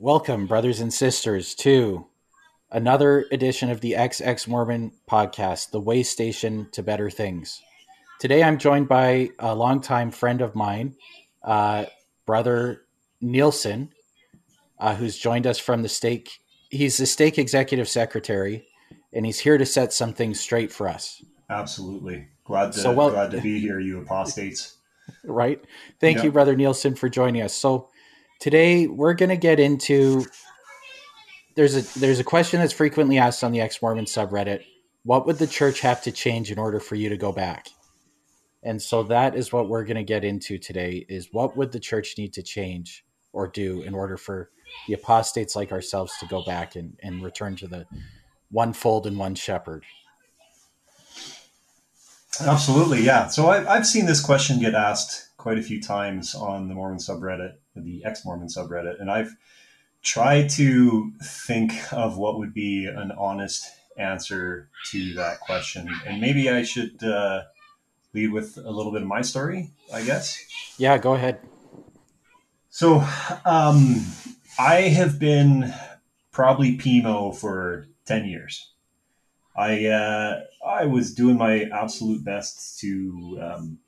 Welcome, brothers and sisters, to another edition of the XX Mormon podcast, the way station to better things. Today I'm joined by a longtime friend of mine, uh, Brother Nielsen, uh, who's joined us from the stake. He's the stake executive secretary, and he's here to set some things straight for us. Absolutely. Glad to, so well, glad to be here, you apostates. Right. Thank you, Brother Nielsen, for joining us. So, today we're going to get into there's a there's a question that's frequently asked on the ex Mormon subreddit. What would the church have to change in order for you to go back? And so that is what we're going to get into today is what would the church need to change or do in order for the apostates like ourselves to go back and, and return to the one fold and one shepherd. Absolutely, yeah. So I, I've seen this question get asked quite a few times on the Mormon subreddit, the ex Mormon subreddit, and I've tried to think of what would be an honest answer to that question. And maybe I should uh, lead with a little bit of my story, I guess. Yeah, go ahead. So um, I have been probably PMO for 10 years. I uh, I was doing my absolute best to um,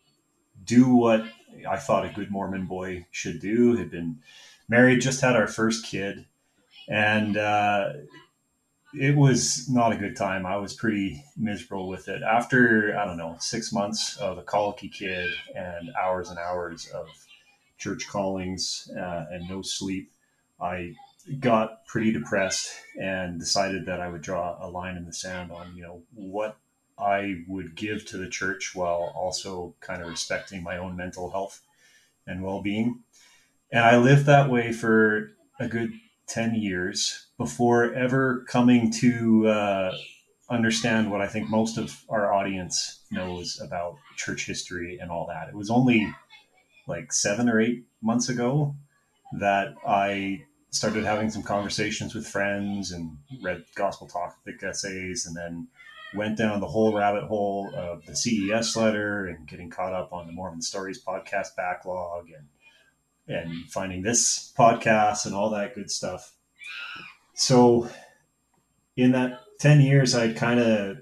do what I thought a good Mormon boy should do. Had been married, just had our first kid, and uh, it was not a good time. I was pretty miserable with it. After I don't know six months of a colicky kid and hours and hours of church callings uh, and no sleep, I got pretty depressed and decided that I would draw a line in the sand on you know what I would give to the church while also kind of respecting my own mental health and well being. And I lived that way for a good 10 years before ever coming to uh, understand what I think most of our audience knows about church history and all that. It was only like seven or eight months ago that I started having some conversations with friends and read gospel topic essays and then went down the whole rabbit hole of the CES letter and getting caught up on the Mormon Stories podcast backlog and and finding this podcast and all that good stuff. So in that 10 years I'd kind of,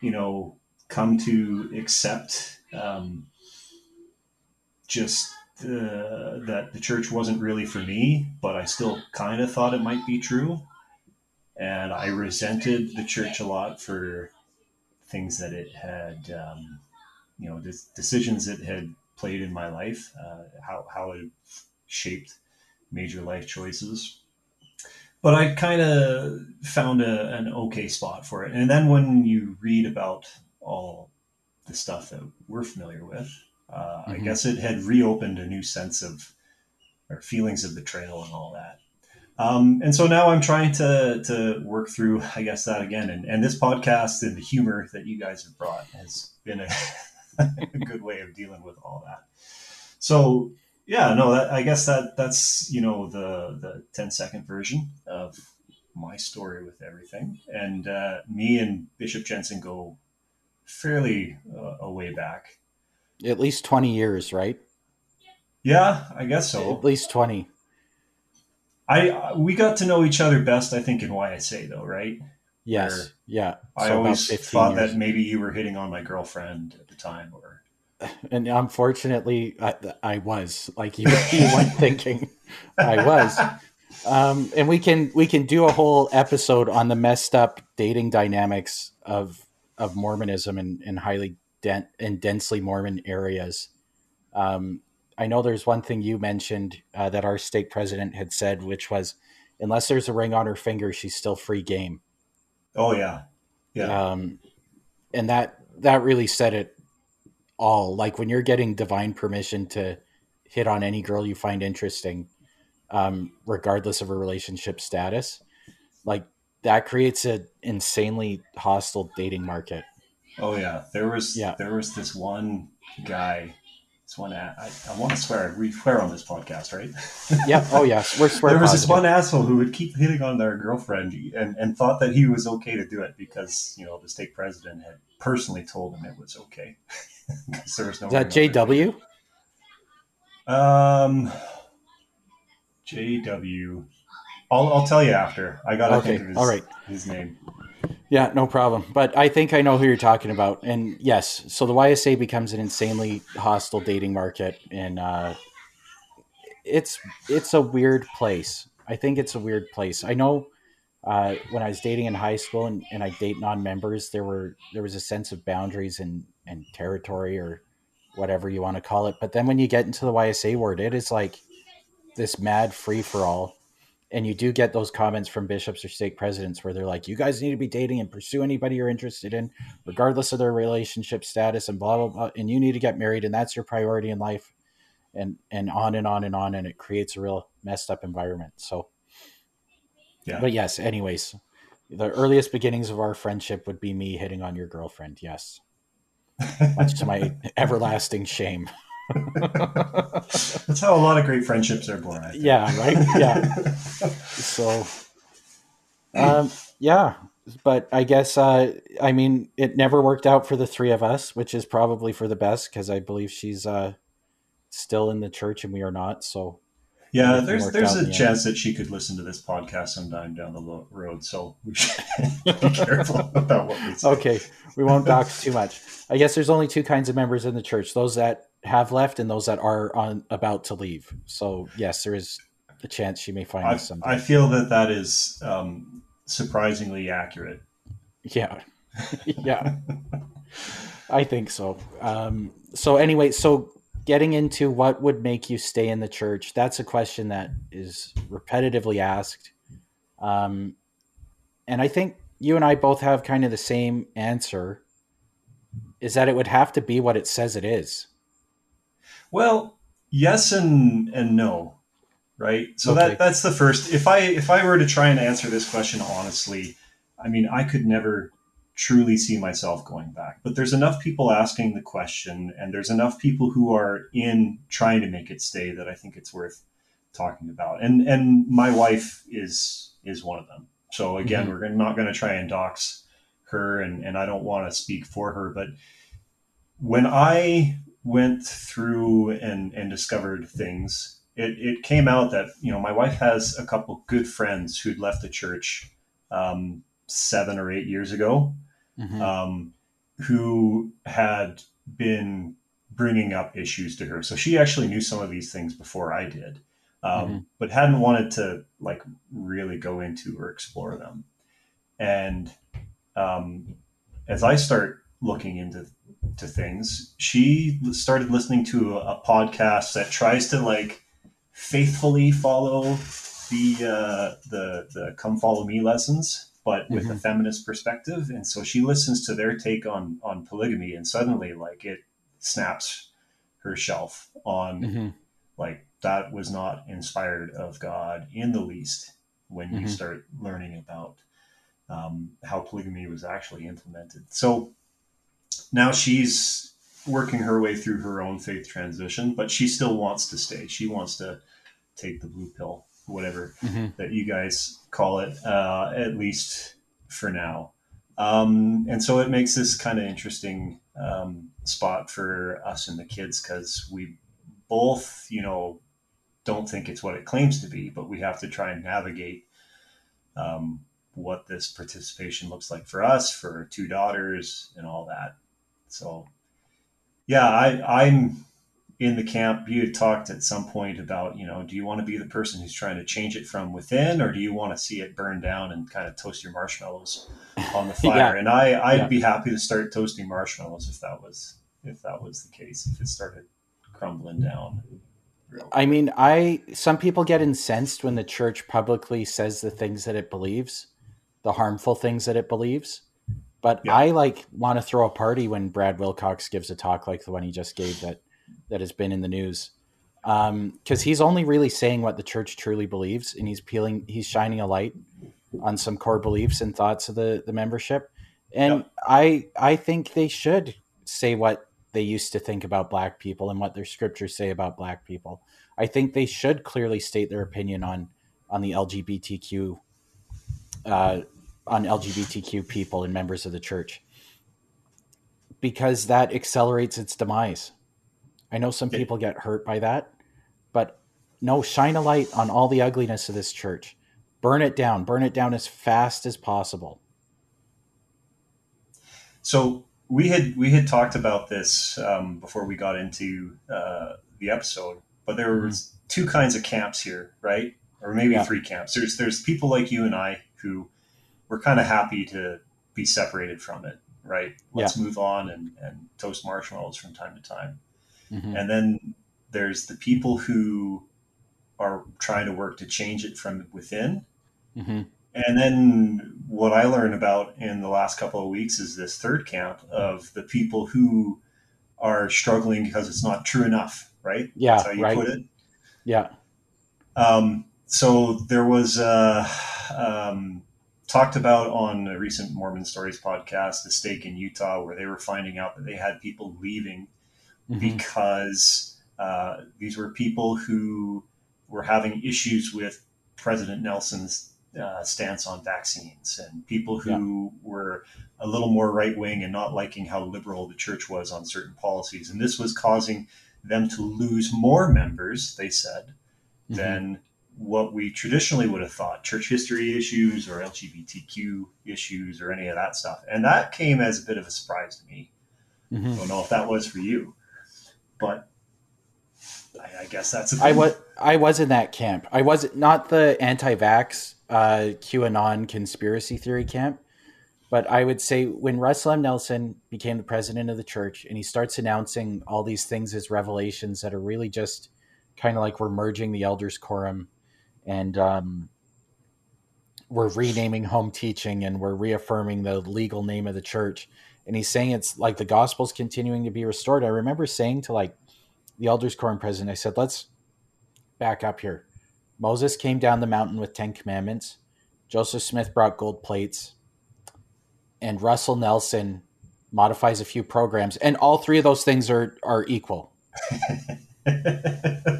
you know, come to accept um, just uh, that the church wasn't really for me, but I still kind of thought it might be true. And I resented the church a lot for things that it had, um, you know, decisions it had played in my life, uh, how, how it shaped major life choices. But I kind of found a, an okay spot for it. And then when you read about all the stuff that we're familiar with, uh, mm-hmm. I guess it had reopened a new sense of or feelings of betrayal and all that. Um, and so now I'm trying to to work through, I guess, that again. And, and this podcast and the humor that you guys have brought has been a, a good way of dealing with all that. So yeah, no, that, I guess that that's you know the the 10 second version of my story with everything. And uh, me and Bishop Jensen go fairly uh, a way back. At least 20 years, right? Yeah, I guess so. At least 20. I we got to know each other best, I think, in YSA though, right? Yes. Where yeah. I always thought years. that maybe you were hitting on my girlfriend at the time, or. And unfortunately, I, I was like you, you weren't thinking, I was. Um, and we can we can do a whole episode on the messed up dating dynamics of of Mormonism in, in highly den- in densely Mormon areas. Um, I know there's one thing you mentioned uh, that our stake president had said, which was, unless there's a ring on her finger, she's still free game. Oh yeah, yeah. Um, and that that really said it all. Like when you're getting divine permission to hit on any girl you find interesting, um, regardless of her relationship status, like that creates an insanely hostile dating market. Oh yeah, there was yeah. there was this one guy one, I, I want to swear. We swear on this podcast, right? yeah. Oh, yes. We're swear. there was positive. this one asshole who would keep hitting on their girlfriend and, and thought that he was okay to do it because you know the stake president had personally told him it was okay. there was no. Is that JW? Um, JW. I'll, I'll tell you after. I got to Okay, think of his, all right. his name. Yeah, no problem. But I think I know who you're talking about. And yes, so the YSA becomes an insanely hostile dating market, and uh, it's it's a weird place. I think it's a weird place. I know uh, when I was dating in high school and, and I date non-members, there were there was a sense of boundaries and and territory or whatever you want to call it. But then when you get into the YSA ward, it is like this mad free for all and you do get those comments from bishops or stake presidents where they're like, "You guys need to be dating and pursue anybody you're interested in, regardless of their relationship status, and blah blah blah. And you need to get married, and that's your priority in life." And and on and on and on, and it creates a real messed up environment. So, Yeah. but yes. Anyways, the earliest beginnings of our friendship would be me hitting on your girlfriend. Yes, much to my everlasting shame. That's how a lot of great friendships are born. I think. Yeah, right. Yeah. so um yeah but i guess uh i mean it never worked out for the three of us which is probably for the best because i believe she's uh still in the church and we are not so Yeah, there's there's a the chance that she could listen to this podcast sometime down the road. So we should be careful about what we say. okay we won't dox too much i guess there's only two kinds of members in the church those that have left and those that are on about to leave so yes there is a chance she may find I, us someday I feel that that is um, surprisingly accurate. Yeah. yeah. I think so. Um, so, anyway, so getting into what would make you stay in the church, that's a question that is repetitively asked. Um, and I think you and I both have kind of the same answer is that it would have to be what it says it is. Well, yes and and no, right? So Okay. that that's the first. If I if I were to try and answer this question honestly, I mean, I could never truly see myself going back. But there's enough people asking the question, and there's enough people who are in trying to make it stay that I think it's worth talking about. And and my wife is is one of them. So again, Mhm. we're not going to try and dox her, and and I don't want to speak for her, but when I went through and, and discovered things, it, it came out that, you know, my wife has a couple good friends who'd left the church um, seven or eight years ago Mhm. um, who had been bringing up issues to her. So she actually knew some of these things before I did, um, Mhm. but hadn't wanted to like really go into or explore them. And um, as I start looking into to things, she started listening to a, a podcast that tries to like faithfully follow the uh, the the come follow me lessons, but with a Mhm. feminist perspective. And so she listens to their take on on polygamy, and suddenly like it snaps her shelf on Mhm. like that was not inspired of God in the least when you Mhm. start learning about um, how polygamy was actually implemented. So now she's working her way through her own faith transition, but she still wants to stay. She wants to take the blue pill, whatever Mhm. that you guys call it, uh, at least for now. Um, and so it makes this kind of interesting um, spot for us and the kids because we both, you know, don't think it's what it claims to be, but we have to try and navigate um, what this participation looks like for us, for two daughters, and all that. So, yeah, I, I'm in the camp. You had talked at some point about, you know, do you want to be the person who's trying to change it from within, or do you want to see it burn down and kind of toast your marshmallows on the fire? Yeah. And I, I'd Yeah. be happy to start toasting marshmallows if that was if that was the case. If it started crumbling down. I mean, I some people get incensed when the church publicly says the things that it believes, the harmful things that it believes. But Yeah. I like want to throw a party when Brad Wilcox gives a talk like the one he just gave that that has been in the news. Because he's only really saying what the church truly believes, and he's peeling, he's shining a light on some core beliefs and thoughts of the the membership. And Yep. I I think they should say what they used to think about black people and what their scriptures say about black people. I think they should clearly state their opinion on on the LGBTQ uh, on LGBTQ people and members of the church because that accelerates its demise. I know some people get hurt by that, but no, shine a light on all the ugliness of this church. burn it down, burn it down as fast as possible. So we had we had talked about this um, before we got into uh, the episode, but there mm-hmm. was two kinds of camps here, right? Or maybe yeah. three camps. There's there's people like you and I who were kind of happy to be separated from it, right? Let's yeah. move on and, and toast marshmallows from time to time. Mm-hmm. And then there's the people who are trying to work to change it from within. Mm-hmm. And then what I learned about in the last couple of weeks is this third camp of the people who are struggling because it's not true enough, right? Yeah, That's how you right. put it. Yeah. Um, so there was uh, um, talked about on a recent Mormon Stories podcast, the stake in Utah, where they were finding out that they had people leaving mm-hmm. because uh, these were people who were having issues with President Nelson's uh, stance on vaccines and people who yeah. were a little more right wing and not liking how liberal the church was on certain policies. And this was causing them to lose more members, they said, mm-hmm. than what we traditionally would have thought church history issues or LGBTQ issues or any of that stuff. And that came as a bit of a surprise to me. Mm-hmm. I don't know if that was for you, but I, I guess that's I was I was in that camp. I was not the anti-vax uh, QAnon conspiracy theory camp, but I would say when Russell M. Nelson became the president of the church and he starts announcing all these things as revelations that are really just kind of like we're merging the elders quorum and um, we're renaming home teaching and we're reaffirming the legal name of the church. And he's saying it's like the gospel's continuing to be restored. I remember saying to like the elders quorum president i said let's back up here. Moses came down the mountain with 10 commandments. Joseph smith brought gold plates. And russell nelson modifies a few programs. And all three of those things are are equal.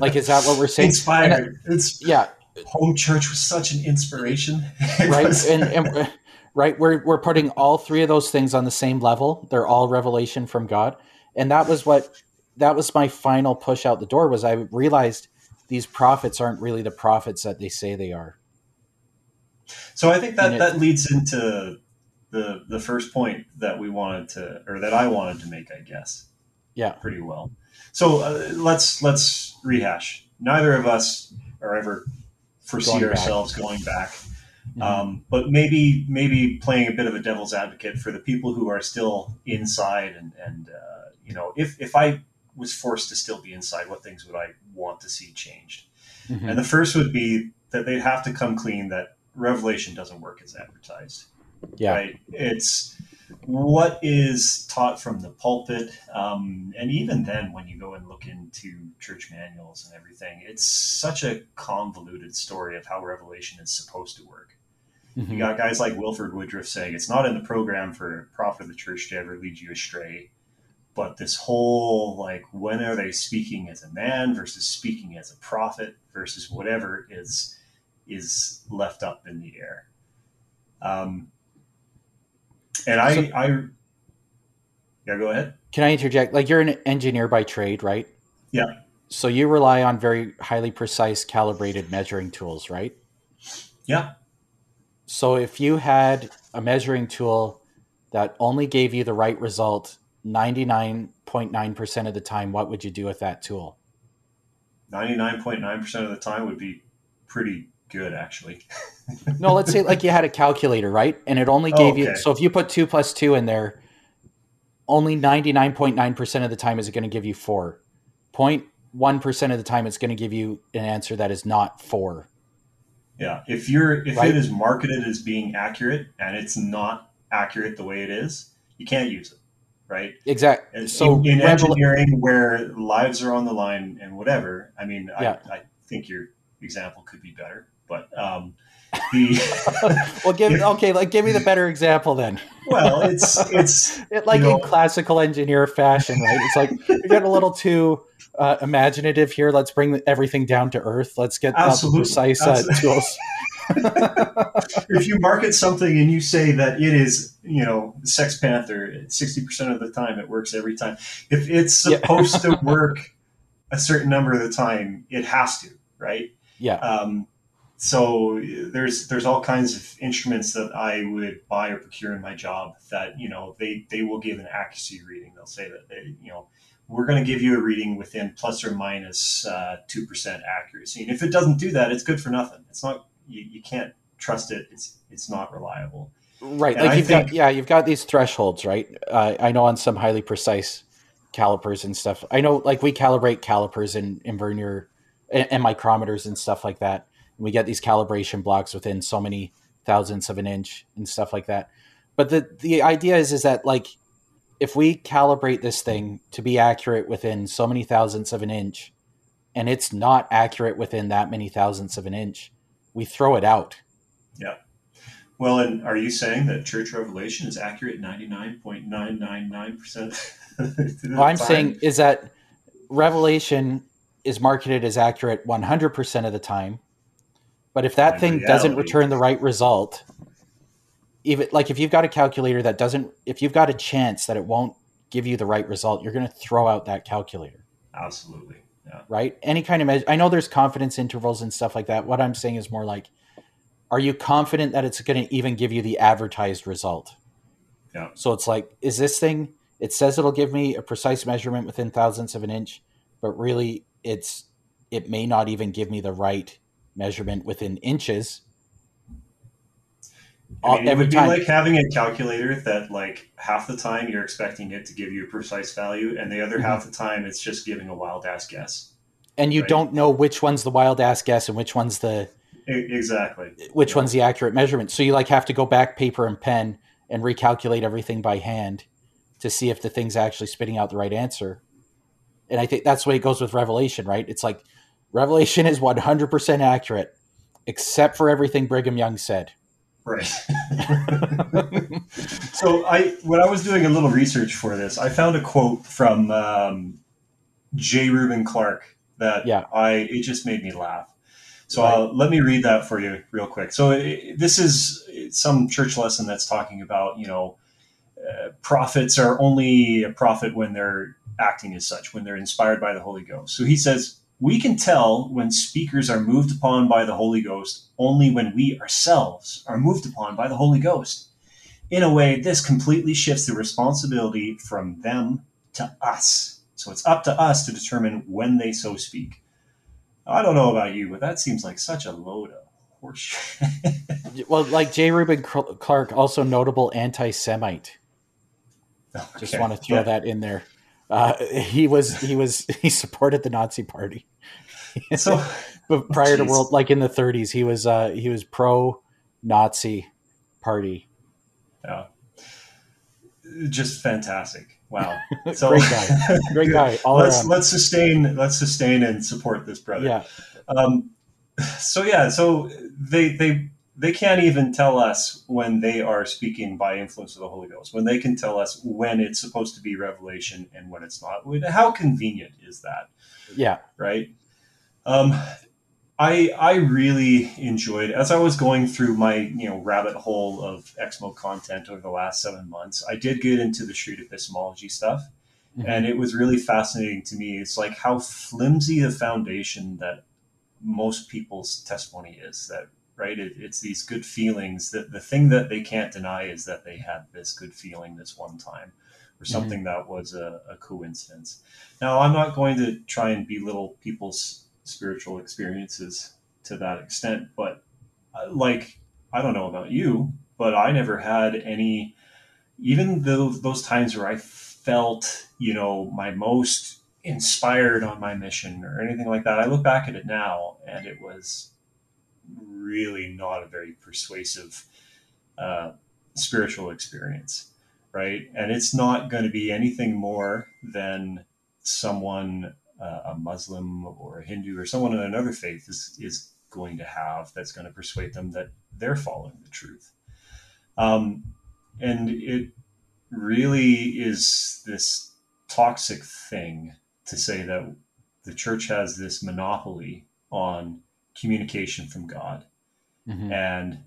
Like is that what we're saying? Inspired. It's yeah home church was such an inspiration. Right and, and right we're, we're putting all three of those things on the same level. They're all revelation from god. And that was what that was my final push out the door was i realized these prophets aren't really the prophets that they say they are. So i think that it, that leads into the the first point that we wanted to or that i wanted to make i guess. Yeah. Pretty well. So uh, let's let's rehash. Neither of us are ever foresee going ourselves back. going back. Mm-hmm. Um, but maybe maybe playing a bit of a devil's advocate for the people who are still inside and and uh, you know if if I was forced to still be inside, what things would I want to see changed? Mm-hmm. And the first would be that they'd have to come clean that Revelation doesn't work as advertised. Yeah, right. It's what is taught from the pulpit. Um, and even then, when you go and look into church manuals and everything, it's such a convoluted story of how Revelation is supposed to work. Mm-hmm. You got guys like Wilford Woodruff saying it's not in the program for a prophet of the church to ever lead you astray. But this whole like, when are they speaking as a man versus speaking as a prophet versus whatever is is left up in the air. Um, and I, so, I, yeah, go ahead. Can I interject? Like you're an engineer by trade, right? Yeah. So you rely on very highly precise calibrated measuring tools, right? Yeah. So if you had a measuring tool that only gave you the right result 99.9% of the time, what would you do with that tool? 99.9% of the time would be pretty good actually. no, let's say like you had a calculator, right? And it only gave oh, okay. you so if you put two plus two in there, only ninety nine point nine percent of the time is it going to give you four. Point one percent of the time it's going to give you an answer that is not four. Yeah. If you're if right? it is marketed as being accurate and it's not accurate the way it is, you can't use it. Right. Exactly. So in, in engineering where lives are on the line and whatever, I mean, yeah. I, I think your example could be better. But um, the well, give okay, like give me the better example then. well, it's it's it, like in know, classical engineer fashion, right? It's like you get a little too uh, imaginative here. Let's bring everything down to earth. Let's get precise uh, tools. if you market something and you say that it is, you know, Sex Panther, sixty percent of the time it works every time. If it's supposed yeah. to work a certain number of the time, it has to, right? Yeah. Um, so there's there's all kinds of instruments that I would buy or procure in my job that you know they they will give an accuracy reading. They'll say that they, you know we're going to give you a reading within plus or minus uh, two percent accuracy, and if it doesn't do that, it's good for nothing. It's not you, you can't trust it. It's it's not reliable. Right, and like I you've think, got yeah, you've got these thresholds, right? Uh, I know on some highly precise calipers and stuff. I know like we calibrate calipers and, and vernier and, and micrometers and stuff like that we get these calibration blocks within so many thousandths of an inch and stuff like that. But the the idea is is that like if we calibrate this thing to be accurate within so many thousandths of an inch and it's not accurate within that many thousandths of an inch, we throw it out. Yeah. Well, and are you saying that church revelation is accurate 99.999%? What I'm saying is that revelation is marketed as accurate 100% of the time but if that thing reality, doesn't return the right result, even like if you've got a calculator that doesn't, if you've got a chance that it won't give you the right result, you're going to throw out that calculator. Absolutely. Yeah. Right. Any kind of measure. I know there's confidence intervals and stuff like that. What I'm saying is more like, are you confident that it's going to even give you the advertised result? Yeah. So it's like, is this thing? It says it'll give me a precise measurement within thousandths of an inch, but really, it's it may not even give me the right measurement within inches. I mean, it would be time. like having a calculator that, like, half the time you're expecting it to give you a precise value, and the other mm-hmm. half the time it's just giving a wild ass guess. And you right? don't know which one's the wild ass guess and which one's the exactly which yeah. one's the accurate measurement. So you like have to go back paper and pen and recalculate everything by hand to see if the thing's actually spitting out the right answer. And I think that's the way it goes with Revelation, right? It's like Revelation is 100% accurate, except for everything Brigham Young said. Right. so I, when I was doing a little research for this, I found a quote from um, J. Reuben Clark that yeah. I it just made me laugh. So right. let me read that for you real quick. So it, this is some church lesson that's talking about you know uh, prophets are only a prophet when they're acting as such, when they're inspired by the Holy Ghost. So he says we can tell when speakers are moved upon by the Holy Ghost only when we ourselves are moved upon by the Holy Ghost. In a way, this completely shifts the responsibility from them to us. So it's up to us to determine when they so speak. I don't know about you, but that seems like such a load of horseshit. well, like J. Reuben Clark, also notable anti Semite. Okay. Just want to throw yeah. that in there. Uh, he was he was he supported the Nazi Party. So, but prior to world, like in the 30s, he was uh, he was pro Nazi Party. Yeah, just fantastic. Wow. So great guy, great guy. All let's around. let's sustain let's sustain and support this brother. Yeah. Um, so yeah, so they they they can't even tell us when they are speaking by influence of the Holy Ghost, when they can tell us when it's supposed to be revelation and when it's not. How convenient is that? Yeah. Right. Um, I I really enjoyed as I was going through my you know rabbit hole of Exmo content over the last seven months. I did get into the street epistemology stuff, mm-hmm. and it was really fascinating to me. It's like how flimsy the foundation that most people's testimony is. That right? It, it's these good feelings. That the thing that they can't deny is that they had this good feeling this one time, or mm-hmm. something mm-hmm. that was a, a, coincidence. Now, I'm not going to try and belittle people's spiritual experiences to that extent, but uh, like I don't know about you, but I never had any, even those those times where I felt, you know, my most inspired on my mission or anything like that. I look back at it now, and it was really not a very persuasive uh, spiritual experience, right? And it's not going to be anything more than someone, uh, a Muslim or a Hindu or someone in another faith is, is going to have that's going to persuade them that they're following the truth. Um, and it really is this toxic thing to say that the church has this monopoly on communication from God, mm-hmm. and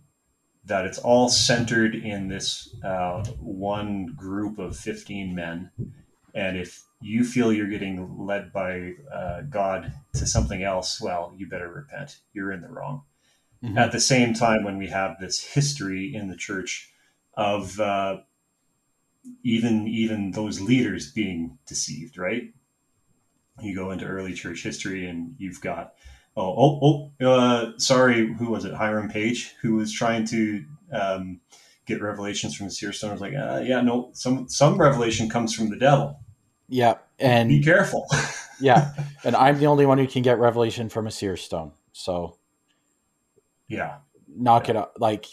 that it's all centered in this uh, one group of 15 men. And if you feel you're getting led by uh, God to something else, well, you better repent. You're in the wrong. mm-hmm. at the same time when we have this history in the church of uh, even even those leaders being deceived, right? You go into early church history and you've got oh oh oh uh, sorry who was it? Hiram Page who was trying to um, get revelations from the seer stone. Was like uh, yeah no some some revelation comes from the devil. Yeah and be careful. Yeah and I'm the only one who can get revelation from a seer stone so yeah. knock yeah. it up like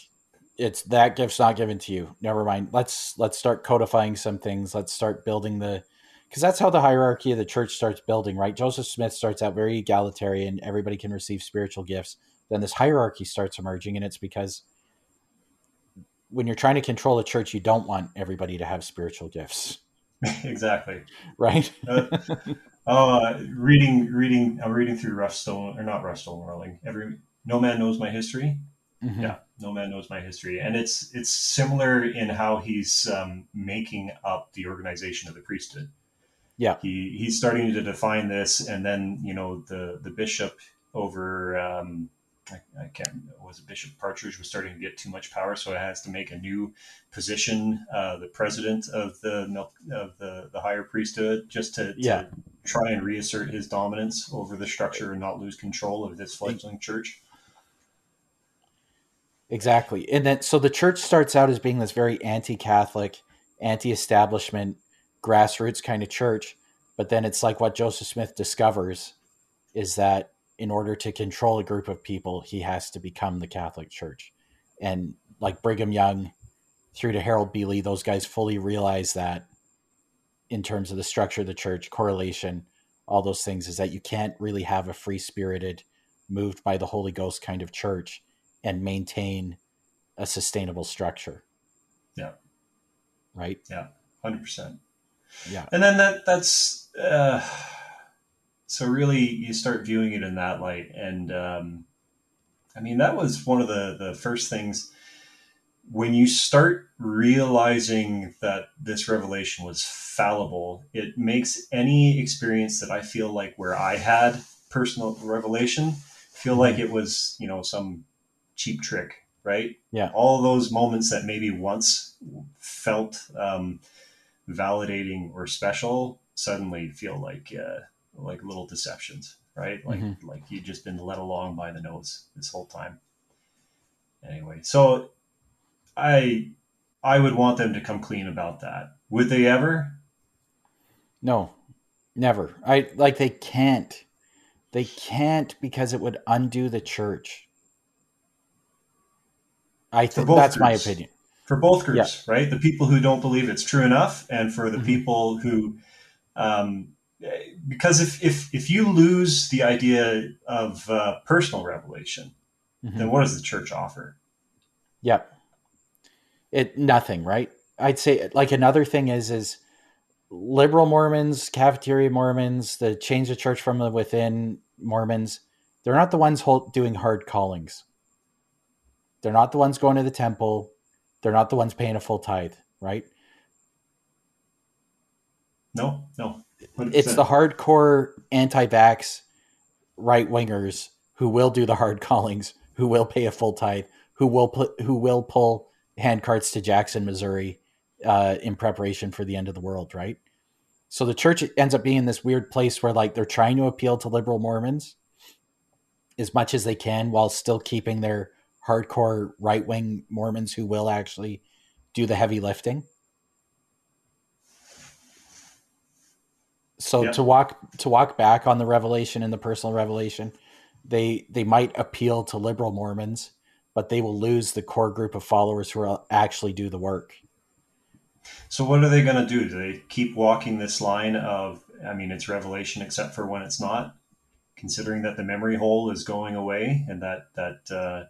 it's that gift's not given to you. Never mind. Let's let's start codifying some things. Let's start building the because that's how the hierarchy of the church starts building right? Joseph smith starts out very egalitarian everybody can receive spiritual gifts. Then this hierarchy starts emerging and it's because when you're trying to control a church you don't want everybody to have spiritual gifts. Exactly. Right? Uh, uh, reading reading i'm reading through rough stone or not rough stone rolling every no man knows my history? Mm-hmm. Yeah, no man knows my history, and it's it's similar in how he's um, making up the organization of the priesthood. Yeah, he he's starting to define this, and then you know the the bishop over um, I, I can't was it Bishop Partridge was starting to get too much power, so it has to make a new position, uh, the president of the of the the higher priesthood, just to, yeah. to try and reassert his dominance over the structure and not lose control of this fledgling church. Exactly. And then so the church starts out as being this very anti-Catholic, anti-establishment, grassroots kind of church, but then it's like what Joseph Smith discovers is that in order to control a group of people, he has to become the Catholic Church. And like Brigham Young through to Harold B. Lee, those guys fully realize that in terms of the structure of the church, correlation, all those things, is that you can't really have a free spirited, moved by the Holy Ghost kind of church and maintain a sustainable structure. Yeah. Right. Yeah. Hundred percent. Yeah. And then that that's uh, so really you start viewing it in that light, and um, I mean that was one of the the first things when you start realizing that this revelation was fallible. It makes any experience that I feel like where I had personal revelation feel like it was you know some cheap trick, right? Yeah. All those moments that maybe once felt um, validating or special suddenly feel like uh, like little deceptions, right? Like mm-hmm. like you've just been led along by the nose this whole time. Anyway, so I I would want them to come clean about that. Would they ever? No, never. I like they can't. They can't because it would undo the church. I think that's groups. my opinion. For both groups, yeah. right? The people who don't believe it's true enough, and for the mm-hmm. people who, um, because if, if if you lose the idea of uh, personal revelation, mm-hmm. then what does the church offer? Yep. It nothing, right? I'd say like another thing is is liberal Mormons, cafeteria Mormons, the change the church from the within Mormons, they're not the ones hold, doing hard callings. They're not the ones going to the temple. They're not the ones paying a full tithe, right? No, no. 100%. It's the hardcore anti-vax right wingers who will do the hard callings, who will pay a full tithe, who will put, who will pull hand carts to Jackson, Missouri, uh, in preparation for the end of the world, right? So the church ends up being in this weird place where like they're trying to appeal to liberal Mormons as much as they can while still keeping their hardcore right wing Mormons who will actually do the heavy lifting. So yep. to walk to walk back on the revelation and the personal revelation, they they might appeal to liberal Mormons, but they will lose the core group of followers who will actually do the work. So what are they going to do? Do they keep walking this line of I mean it's revelation except for when it's not, considering that the memory hole is going away and that that uh,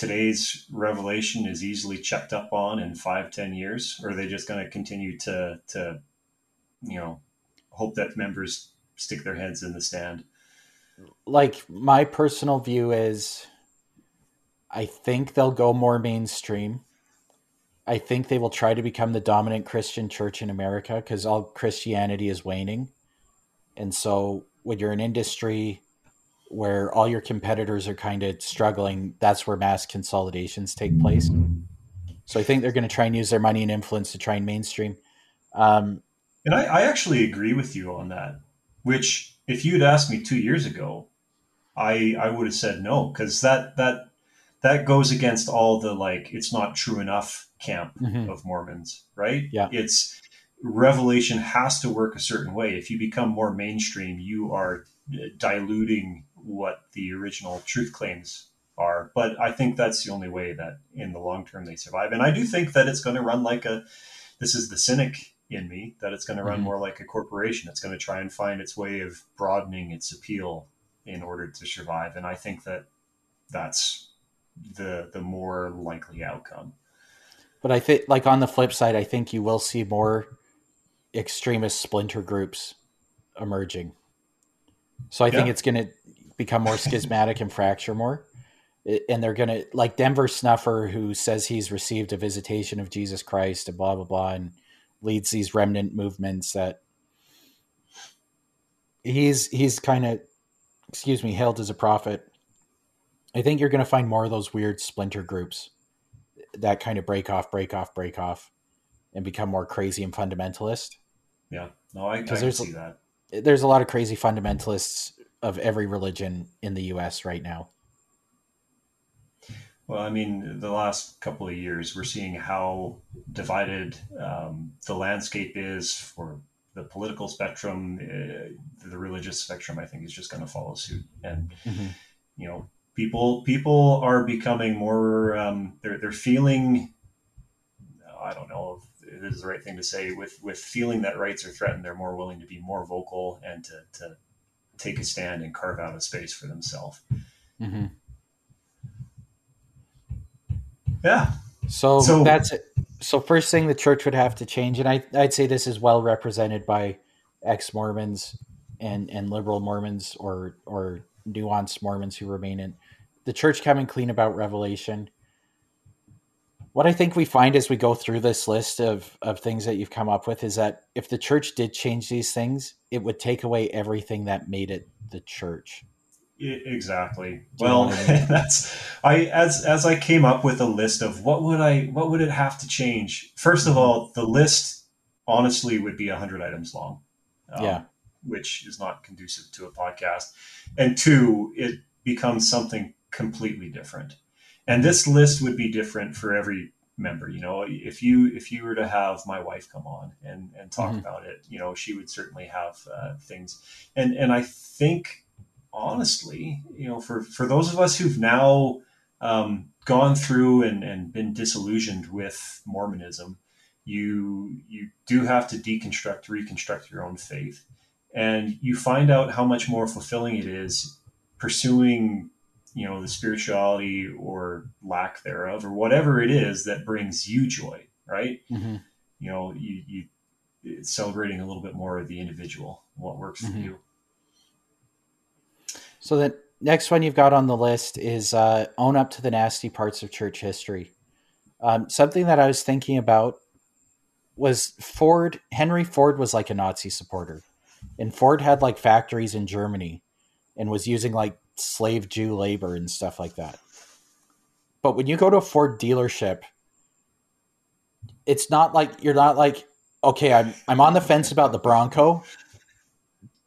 today's revelation is easily checked up on in five, ten years? Or are they just going to continue to, to, you know, hope that members stick their heads in the sand? Like my personal view is I think they'll go more mainstream. I think they will try to become the dominant Christian church in America because all Christianity is waning. And so when you're an industry where all your competitors are kind of struggling, that's where mass consolidations take place. So I think they're going to try and use their money and influence to try and mainstream. Um, and I, I actually agree with you on that. Which, if you had asked me two years ago, I I would have said no because that that that goes against all the like it's not true enough camp mm-hmm. of Mormons, right? Yeah, it's revelation has to work a certain way. If you become more mainstream, you are diluting what the original truth claims are. But I think that's the only way that in the long term they survive. And I do think that it's going to run like a this is the cynic in me that it's going to run mm-hmm. more like a corporation. It's going to try and find its way of broadening its appeal in order to survive. And I think that that's the the more likely outcome. But I think, like on the flip side, I think you will see more extremist splinter groups emerging. So I yeah. think it's going to become more schismatic and fracture more. And they're going to, like Denver Snuffer, who says he's received a visitation of Jesus Christ and blah, blah, blah, and leads these remnant movements that he's, he's kind of, excuse me, hailed as a prophet. I think you're going to find more of those weird splinter groups that kind of break off, break off, break off, and become more crazy and fundamentalist. Yeah, no, I, I can see that. There's a lot of crazy fundamentalists of every religion in the U.S. right now. Well, I mean, the last couple of years, we're seeing how divided um, the landscape is for the political spectrum. Uh, the religious spectrum, I think, is just going to follow suit. And mm-hmm. you know, people people are becoming more. Um, they're they're feeling. I don't know if it is the right thing to say. With with feeling that rights are threatened, they're more willing to be more vocal and to to take a stand and carve out a space for themselves. Mm-hmm. Yeah. So, so that's it. So first thing the church would have to change, and I, I'd say this is well represented by ex Mormons and and liberal Mormons or or nuanced Mormons who remain in the church coming clean about revelation. What I think we find as we go through this list of of things that you've come up with is that if the church did change these things, it would take away everything that made it the church. Exactly. Well, that's I as as I came up with a list of what would I what would it have to change. First of all, the list honestly would be hundred items long. Um, yeah, which is not conducive to a podcast. And two, it becomes something completely different. And this list would be different for every member. You know, if you if you were to have my wife come on and and talk mm-hmm. about it, you know, she would certainly have uh, things. And and I think honestly, you know, for for those of us who've now um, gone through and, and been disillusioned with Mormonism, you you do have to deconstruct, reconstruct your own faith, and you find out how much more fulfilling it is pursuing you know the spirituality or lack thereof or whatever it is that brings you joy right mm-hmm. you know you, you celebrating a little bit more of the individual what works mm-hmm. for you so the next one you've got on the list is uh, own up to the nasty parts of church history. Um, something that I was thinking about was Ford. Henry Ford was like a Nazi supporter, and Ford had like factories in Germany, and was using like slave Jew labor and stuff like that. But when you go to a Ford dealership, it's not like you're not like okay, I'm I'm on the fence about the Bronco,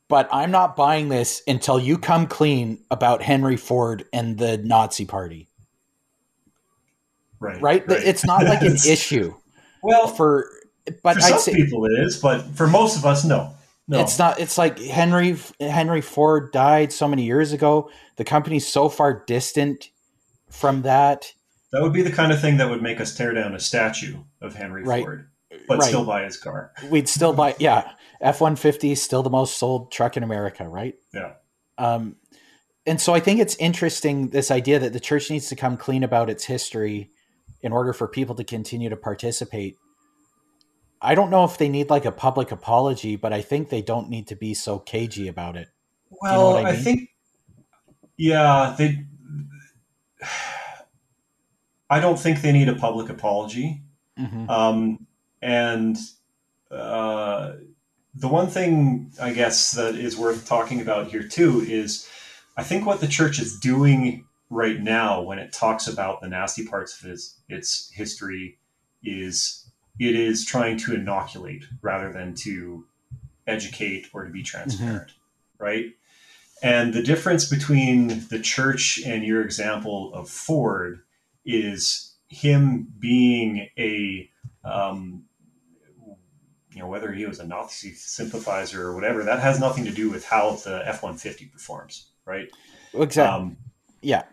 but I'm not buying this until you come clean about Henry Ford and the Nazi Party. Right. Right. right. It's not like an issue. Well, for but for some say, people it is, but for most of us, no. No. It's not. It's like Henry Henry Ford died so many years ago. The company's so far distant from that. That would be the kind of thing that would make us tear down a statue of Henry right. Ford but right. still buy his car. We'd still buy, yeah. F one fifty is still the most sold truck in America, right? Yeah. Um, and so I think it's interesting this idea that the church needs to come clean about its history in order for people to continue to participate. I don't know if they need like a public apology, but I think they don't need to be so cagey about it. Well, you know I, mean? I think, yeah, they. I don't think they need a public apology. Mm-hmm. Um, and uh, the one thing I guess that is worth talking about here too is I think what the church is doing right now when it talks about the nasty parts of its, its history is it is trying to inoculate rather than to educate or to be transparent, mm-hmm. right? And the difference between the church and your example of Ford is him being a, um, you know, whether he was a Nazi sympathizer or whatever, that has nothing to do with how the F 150 performs, right? Exactly. Um, yeah.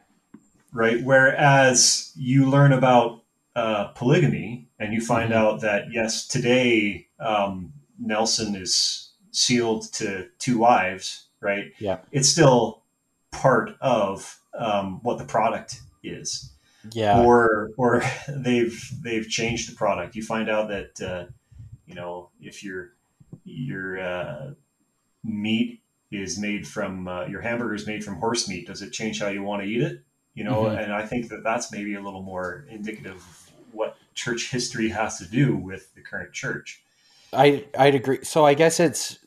Right. Whereas you learn about uh, polygamy and you find mm-hmm. out that, yes, today um, Nelson is sealed to two wives, right? Yeah. It's still part of um, what the product is. Yeah. Or or they've they've changed the product. You find out that uh, you know if your your uh, meat is made from uh, your hamburger is made from horse meat, does it change how you want to eat it? You know, mm-hmm. and I think that that's maybe a little more indicative of what church history has to do with the current church. I I'd agree. So I guess it's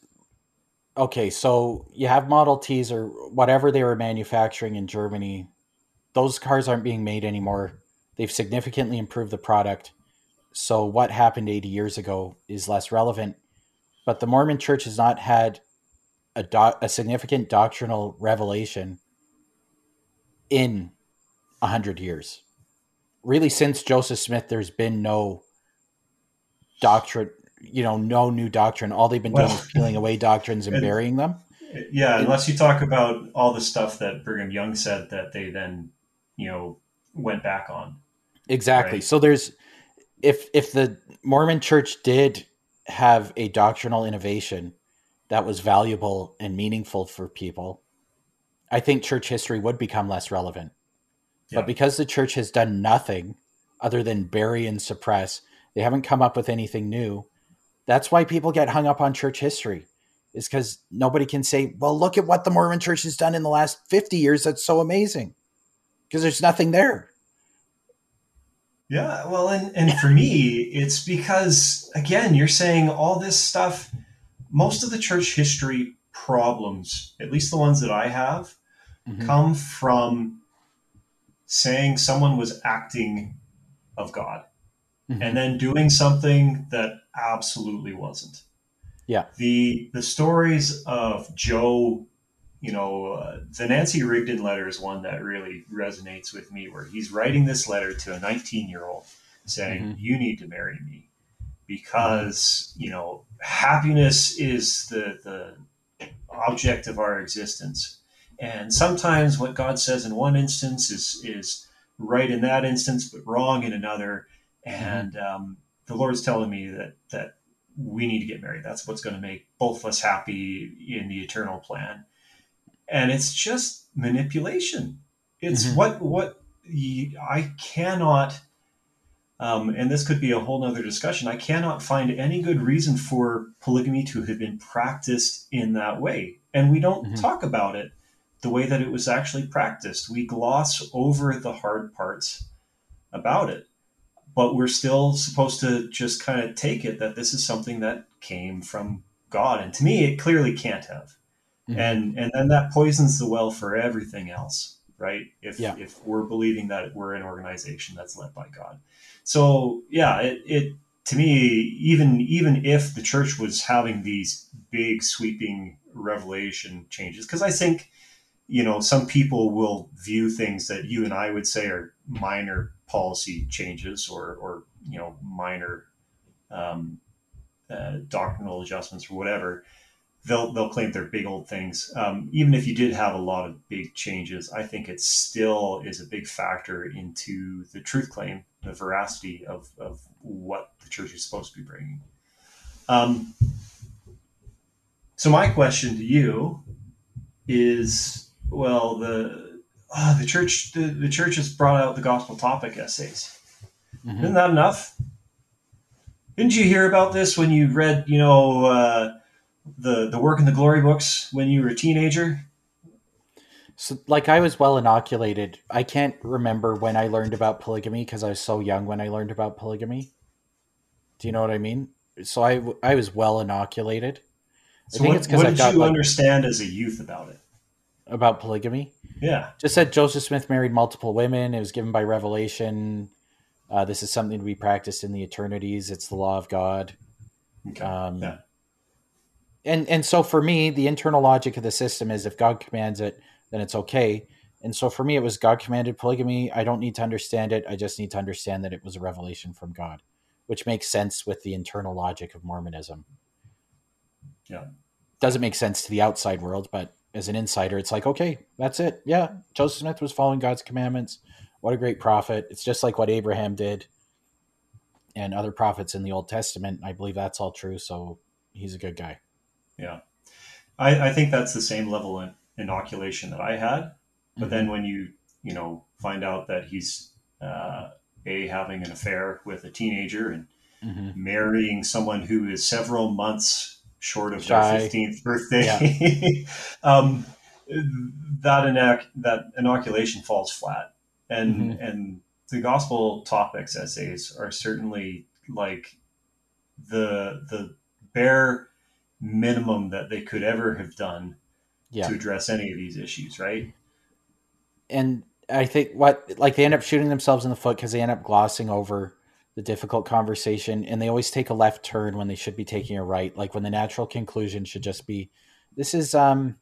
okay. So you have Model Ts or whatever they were manufacturing in Germany. Those cars aren't being made anymore. They've significantly improved the product. So what happened 80 years ago is less relevant. But the Mormon Church has not had a, do- a significant doctrinal revelation in a hundred years. Really, since Joseph Smith, there's been no doctrine you know, no new doctrine. All they've been well, doing is peeling away doctrines and, and burying them. Yeah, and, unless you talk about all the stuff that Brigham Young said that they then, you know, went back on. Exactly. Right? So there's if if the Mormon church did have a doctrinal innovation that was valuable and meaningful for people, I think church history would become less relevant. Yeah. But because the church has done nothing other than bury and suppress, they haven't come up with anything new. That's why people get hung up on church history, is because nobody can say, well, look at what the Mormon church has done in the last 50 years. That's so amazing. Because there's nothing there. Yeah, well, and, and for me, it's because, again, you're saying all this stuff, most of the church history problems, at least the ones that I have, mm-hmm. come from saying someone was acting of God mm-hmm. and then doing something that absolutely wasn't. Yeah. The the stories of Joe, you know, uh, the Nancy Rigdon letter is one that really resonates with me, where he's writing this letter to a 19 year old saying, mm-hmm. "You need to marry me because you know happiness is the the object of our existence." And sometimes what God says in one instance is is right in that instance, but wrong in another. Mm-hmm. And um, the Lord's telling me that that we need to get married. That's what's going to make both of us happy in the eternal plan. And it's just manipulation. It's mm-hmm. what what I cannot. Um, and this could be a whole nother discussion. I cannot find any good reason for polygamy to have been practiced in that way. And we don't mm-hmm. talk about it the way that it was actually practiced. We gloss over the hard parts about it but we're still supposed to just kind of take it that this is something that came from God. And to me, it clearly can't have. Mm-hmm. And and then that poisons the well for everything else, right? If yeah. if we're believing that we're an organization that's led by God. So yeah, it, it to me, even even if the church was having these big sweeping revelation changes, because I think you know some people will view things that you and I would say are minor policy changes or, or you know minor um, uh, doctrinal adjustments or whatever, they'll they'll claim they're big old things. Um, even if you did have a lot of big changes, I think it still is a big factor into the truth claim, the veracity of of what the church is supposed to be bringing. Um, so my question to you is, well, the oh, the church the, the church has brought out the gospel topic essays. Mm-hmm. Isn't that enough? Didn't you hear about this when you read, you know, uh, the the work and the glory books when you were a teenager? So, like, I was well inoculated. I can't remember when I learned about polygamy because I was so young when I learned about polygamy. Do you know what I mean? So I I was well inoculated. So I think what, it's because I got, you like, understand as a youth about it? About polygamy. Yeah. Just said Joseph Smith married multiple women. It was given by revelation. Uh, this is something to be practiced in the eternities. It's the law of God. Okay. Um, yeah. And and so for me, the internal logic of the system is if God commands it, then it's okay. And so for me, it was God commanded polygamy. I don't need to understand it. I just need to understand that it was a revelation from God, which makes sense with the internal logic of Mormonism. Yeah. Doesn't make sense to the outside world, but as an insider, it's like, okay, that's it. Yeah, Joseph Smith was following God's commandments. What a great prophet. It's just like what Abraham did and other prophets in the Old Testament. I believe that's all true. So he's a good guy. Yeah. I, I think that's the same level of inoculation that I had. But mm-hmm. then when you, you know, find out that he's uh, a having an affair with a teenager and mm-hmm. marrying someone who is several months short of Shy. their 15th birthday, yeah. um, that, inoc- that inoculation falls flat. And, mm-hmm. and the gospel topics essays are certainly like the, the bare minimum that they could ever have done yeah. to address any of these issues, right? And I think what like they end up shooting themselves in the foot because they end up glossing over the difficult conversation and they always take a left turn when they should be taking a right like when the natural conclusion should just be this is um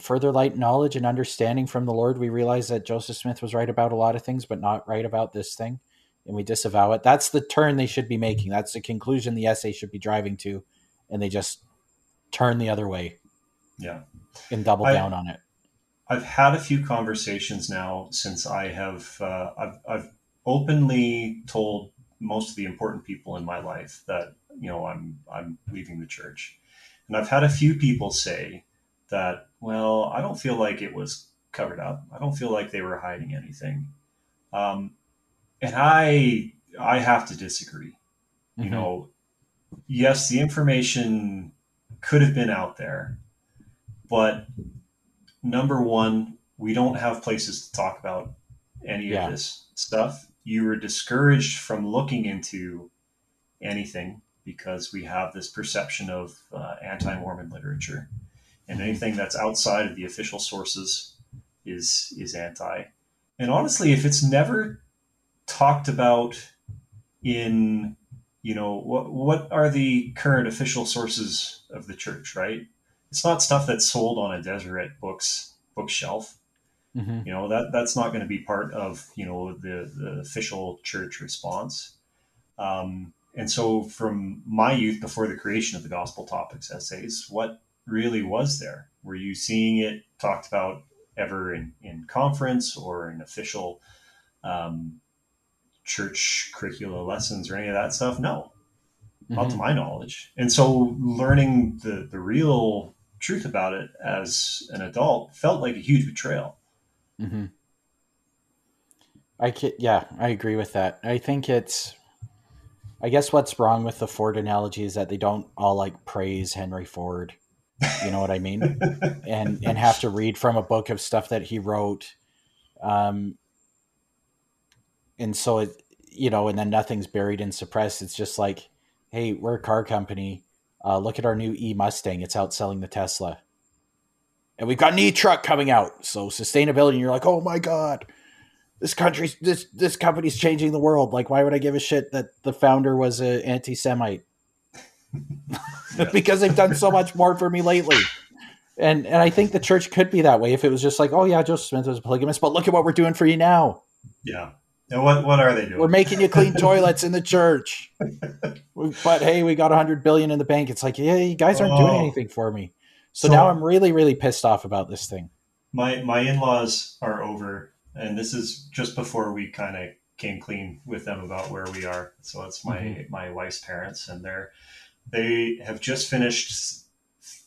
further light knowledge and understanding from the lord. We realize that joseph smith was right about a lot of things but not right about this thing and we disavow it. That's the turn they should be making. That's the conclusion the essay should be driving to and they just turn the other way. Yeah. And double I, down on it. I've had a few conversations now since i have uh, I've, I've openly told most of the important people in my life that you know I'm I'm leaving the church, and I've had a few people say that well I don't feel like it was covered up. I don't feel like they were hiding anything, um, and I I have to disagree. Mm-hmm. You know, yes, the information could have been out there, but number one, we don't have places to talk about any yeah. of this stuff you were discouraged from looking into anything because we have this perception of uh, anti-Mormon literature, and anything that's outside of the official sources is is anti. And honestly, if it's never talked about in you know what what are the current official sources of the church, right? It's not stuff that's sold on a Deseret Books bookshelf. Mm-hmm. You know that that's not going to be part of you know the the official church response. Um, and so, from my youth before the creation of the gospel topics essays, what really was there? Were you seeing it talked about ever in, in conference or in official um, church curricula lessons or any of that stuff? No, mm-hmm. not to mm-hmm. my knowledge. And so, learning the the real truth about it as an adult felt like a huge betrayal. Mm-hmm. I can, yeah, I agree with that. I think it's, I guess what's wrong with the Ford analogy is that they don't all like praise Henry Ford. You know what I mean? and and have to read from a book of stuff that he wrote. Um, and so it, you know, and then nothing's buried and suppressed. It's just like, hey, we're a car company. Uh, look at our new E Mustang. It's outselling the Tesla and we've got an e-truck coming out. So sustainability, and you're like, oh my god, this country's this this company's changing the world. Like, why would I give a shit that the founder was an anti-Semite? because they've done so much more for me lately. And and I think the church could be that way if it was just like, oh yeah, Joseph Smith was a polygamist, but look at what we're doing for you now. Yeah. And what what are they doing? We're making you clean toilets in the church. but hey, we got a hundred billion in the bank. It's like, yeah, you guys aren't oh. doing anything for me. So, so now I'm really, really pissed off about this thing. My my in laws are over, and this is just before we kind of came clean with them about where we are. So it's my mm-hmm. my wife's parents, and they're they have just finished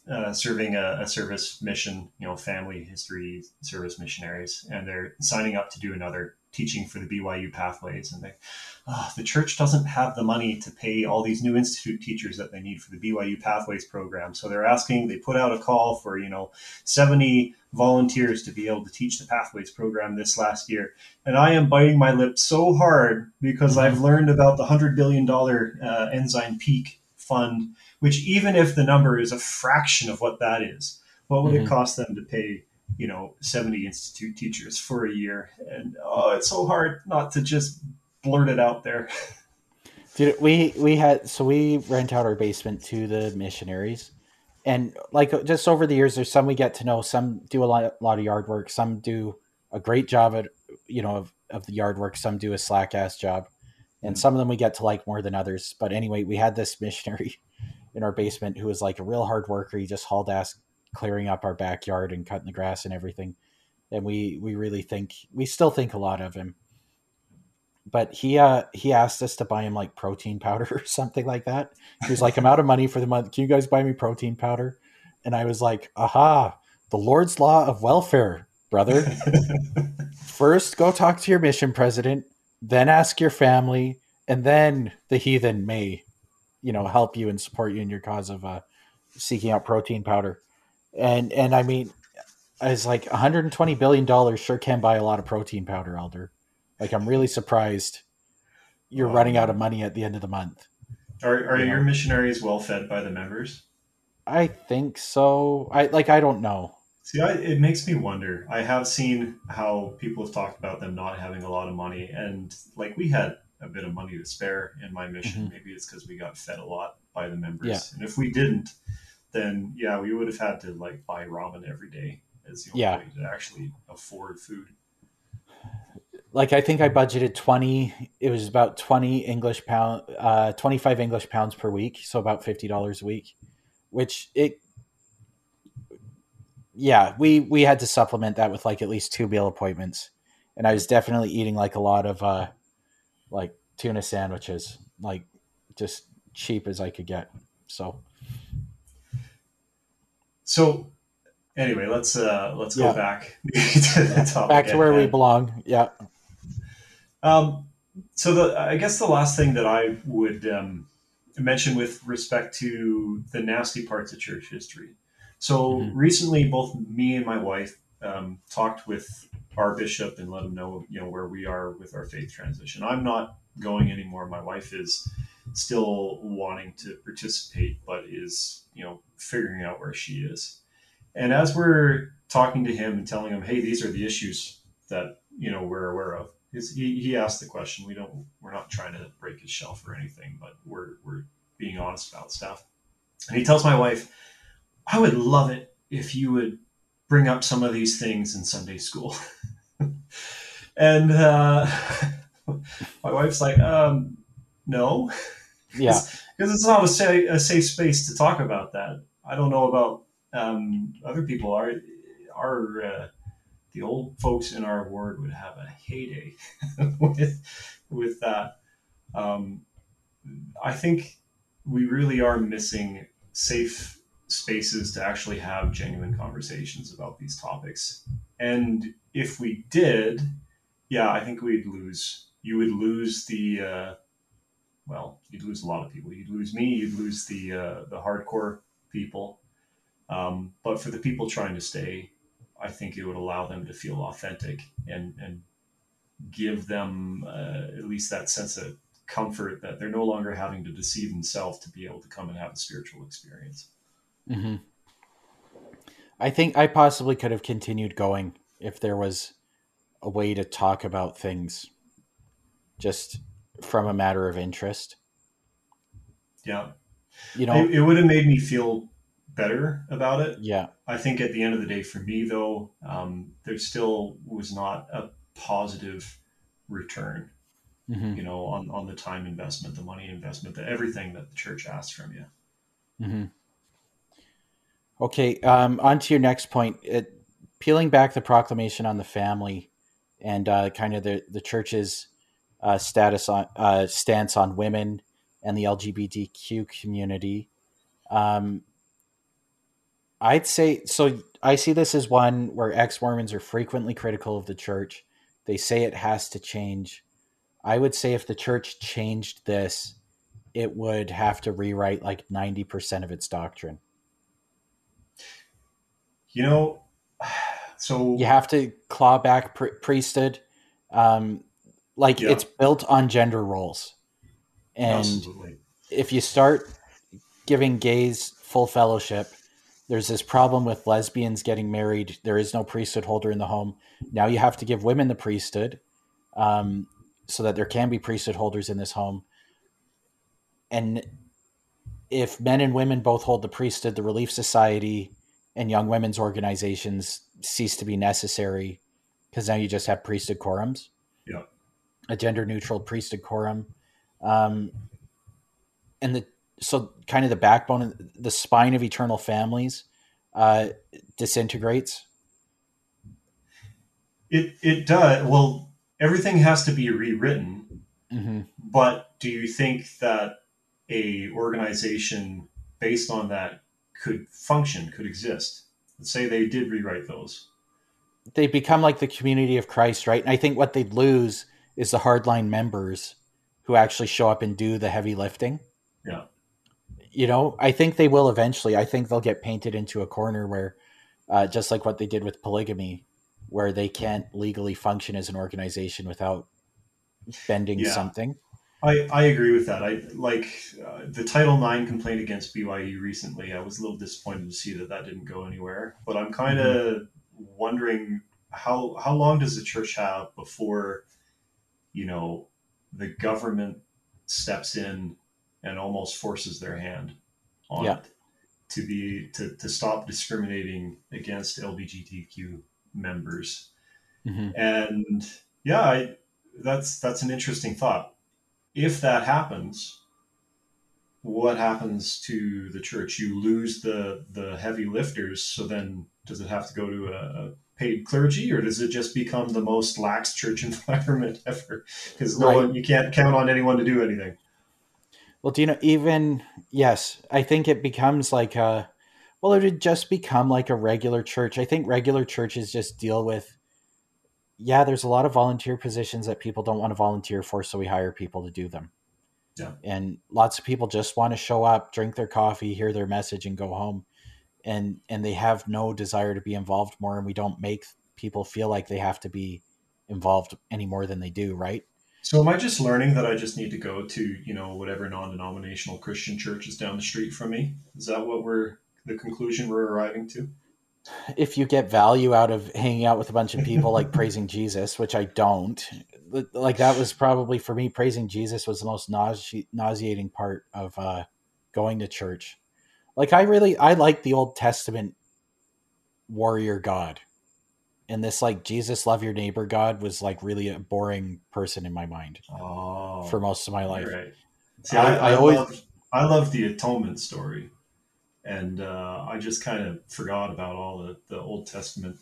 uh, serving a, a, service mission, you know, family history service missionaries, and they're signing up to do another teaching for the BYU pathways. And they, oh, the church doesn't have the money to pay all these new institute teachers that they need for the BYU pathways program. So they're asking, they put out a call for, you know, 70 volunteers to be able to teach the pathways program this last year. And I am biting my lip so hard because mm-hmm. I've learned about the $100 billion uh, Ensign Peak fund, which even if the number is a fraction of what that is, what would mm-hmm. it cost them to pay you know 70 institute teachers for a year and oh it's so hard not to just blurt it out there Dude, we we had so we rent out our basement to the missionaries, and like just over the years, there's some we get to know. Some do a lot, lot of yard work. Some do a great job at you know of, of the yard work. Some do a slack ass job, and mm. some of them we get to like more than others. But anyway, we had this missionary in our basement who was like a real hard worker. He just hauled ass clearing up our backyard and cutting the grass and everything. And we we really think we still think a lot of him but he uh he asked us to buy him like protein powder or something like that. He was like, I'm out of money for the month. Can you guys buy me protein powder? And I was like, aha, the Lord's law of welfare, brother. First go talk to your mission president, then ask your family, and then the heathen may, you know, help you and support you in your cause of uh seeking out protein powder. And and I mean it's like 120 billion dollars sure can buy a lot of protein powder, Elder. Like I'm really surprised you're running out of money at the end of the month. Are are you your missionaries well fed by the members? I think so. I like I don't know. See, I, it makes me wonder. I have seen how people have talked about them not having a lot of money, and like we had a bit of money to spare in my mission. Mm-hmm. Maybe it's because we got fed a lot by the members, yeah. and if we didn't, then yeah, we would have had to like buy ramen every day as the only yeah. way to actually afford food. Like I think I budgeted 20 it was about 20 English pound uh 25 English pounds per week so about $50 a week which it yeah we we had to supplement that with like at least two meal appointments. And I was definitely eating like a lot of uh like tuna sandwiches like just cheap as I could get so so anyway let's uh let's yeah. go back to back to where we belong yeah um, so the I guess the last thing that I would um, mention with respect to the nasty parts of church history. So mm-hmm. recently, both me and my wife um, talked with our bishop and let him know, you know, where we are with our faith transition. I'm not going anymore. My wife is still wanting to participate, but is, you know, figuring out where she is. And as we're talking to him and telling him, hey, these are the issues that, you know, we're aware of, he, he asked the question. We don't we're not trying to break his shelf or anything, but we're we're being honest about stuff. And he tells my wife, I would love it if you would bring up some of these things in Sunday school. and uh, my wife's like, um, no. Yeah. Because it's not a safe, a safe space to talk about that. I don't know about um, other people. Our, our uh, the old folks in our ward would have a heyday with with that. Um, I think we really are missing safe spaces to actually have genuine conversations about these topics. And if we did, yeah, I think we'd lose. You would lose the, uh, well, you'd lose a lot of people. You'd lose me. You'd lose the uh, the hardcore people. Um, but for the people trying to stay, I think it would allow them to feel authentic and and give them uh, at least that sense of comfort that they're no longer having to deceive themselves to be able to come and have a spiritual experience. Mm-hmm. I think I possibly could have continued going if there was a way to talk about things just from a matter of interest. Yeah. You know, it, it would have made me feel better about it. Yeah. I think at the end of the day, for me though, um, there still was not a positive return. Mm-hmm. You know, on on the time investment, the money investment, the everything that the church asks from you. Mm-hmm. Okay, um, on to your next point. It, peeling back the proclamation on the family and uh, kind of the the church's uh, status on uh, stance on women and the LGBTQ community. Um, I'd say so. I see this as one where ex Mormons are frequently critical of the church. They say it has to change. I would say if the church changed this, it would have to rewrite like 90% of its doctrine. You know, so. You have to claw back priesthood. Um, like yeah. it's built on gender roles. And Absolutely. if you start giving gays full fellowship, there's this problem with lesbians getting married. There is no priesthood holder in the home. Now you have to give women the priesthood um, so that there can be priesthood holders in this home. And if men and women both hold the priesthood, the Relief Society and young women's organizations cease to be necessary because now you just have priesthood quorums. A gender neutral priesthood quorum. Um, and the so kind of the backbone, the spine of eternal families uh, disintegrates. It it does. Well, everything has to be rewritten. Mm-hmm. But do you think that a organization based on that could function, could exist? Let's say they did rewrite those. They become like the community of Christ, right? And I think what they'd lose is the hardline members who actually show up and do the heavy lifting. Yeah you know, I think they will eventually. I think they'll get painted into a corner where, uh, just like what they did with polygamy, where they can't legally function as an organization without bending yeah. something. I, I agree with that. I like uh, the Title IX complaint against BYU recently. I was a little disappointed to see that that didn't go anywhere. But I'm kind of mm-hmm. wondering how how long does the church have before, you know, the government steps in and almost forces their hand on yeah. it to be to, to stop discriminating against LGBTQ members. Mm-hmm. And yeah, I, that's that's an interesting thought. If that happens, what happens to the church? You lose the the heavy lifters. So then, does it have to go to a, paid clergy, or does it just become the most lax church environment ever? Because no right. one, you can't count on anyone to do anything. Well, do you know, even, yes, I think it becomes like a, well, it would just become like a regular church. I think regular churches just deal with, yeah, there's a lot of volunteer positions that people don't want to volunteer for, so we hire people to do them. Yeah. And lots of people just want to show up, drink their coffee, hear their message, and go home. And and they have no desire to be involved more, and we don't make people feel like they have to be involved any more than they do, right? So am I just learning that I just need to go to, you know, whatever non-denominational Christian church is down the street from me? Is that what we're the conclusion we're arriving to? If you get value out of hanging out with a bunch of people like praising Jesus, which I don't, like that was probably for me praising Jesus was the most nause- nauseating part of uh, going to church. Like I really I like the Old Testament warrior God and this like Jesus love your neighbor God was like really a boring person in my mind oh, for most of my life. Right. See, I, I, I, always love, I love the atonement story, and uh, I just kind of forgot about all the, the Old Testament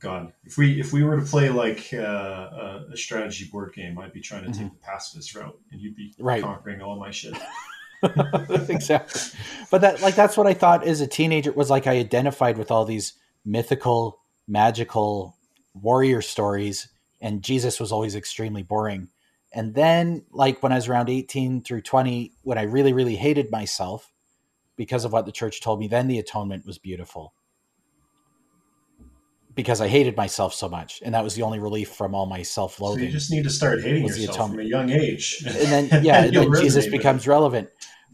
God. If we if we were to play like uh, a, strategy board game, I'd be trying to mm-hmm. take the pacifist route, and you'd be right. conquering all my shit. exactly, but that like that's what I thought as a teenager was like. I identified with all these mythical magical warrior stories, and Jesus was always extremely boring. And then, like when I was around 18 through 20, when I really, really hated myself because of what the church told me, then the atonement was beautiful. Because I hated myself so much, and that was the only relief from all my self-loathing. So you just need to start hating yourself from a young age, and then yeah, and then Jesus becomes relevant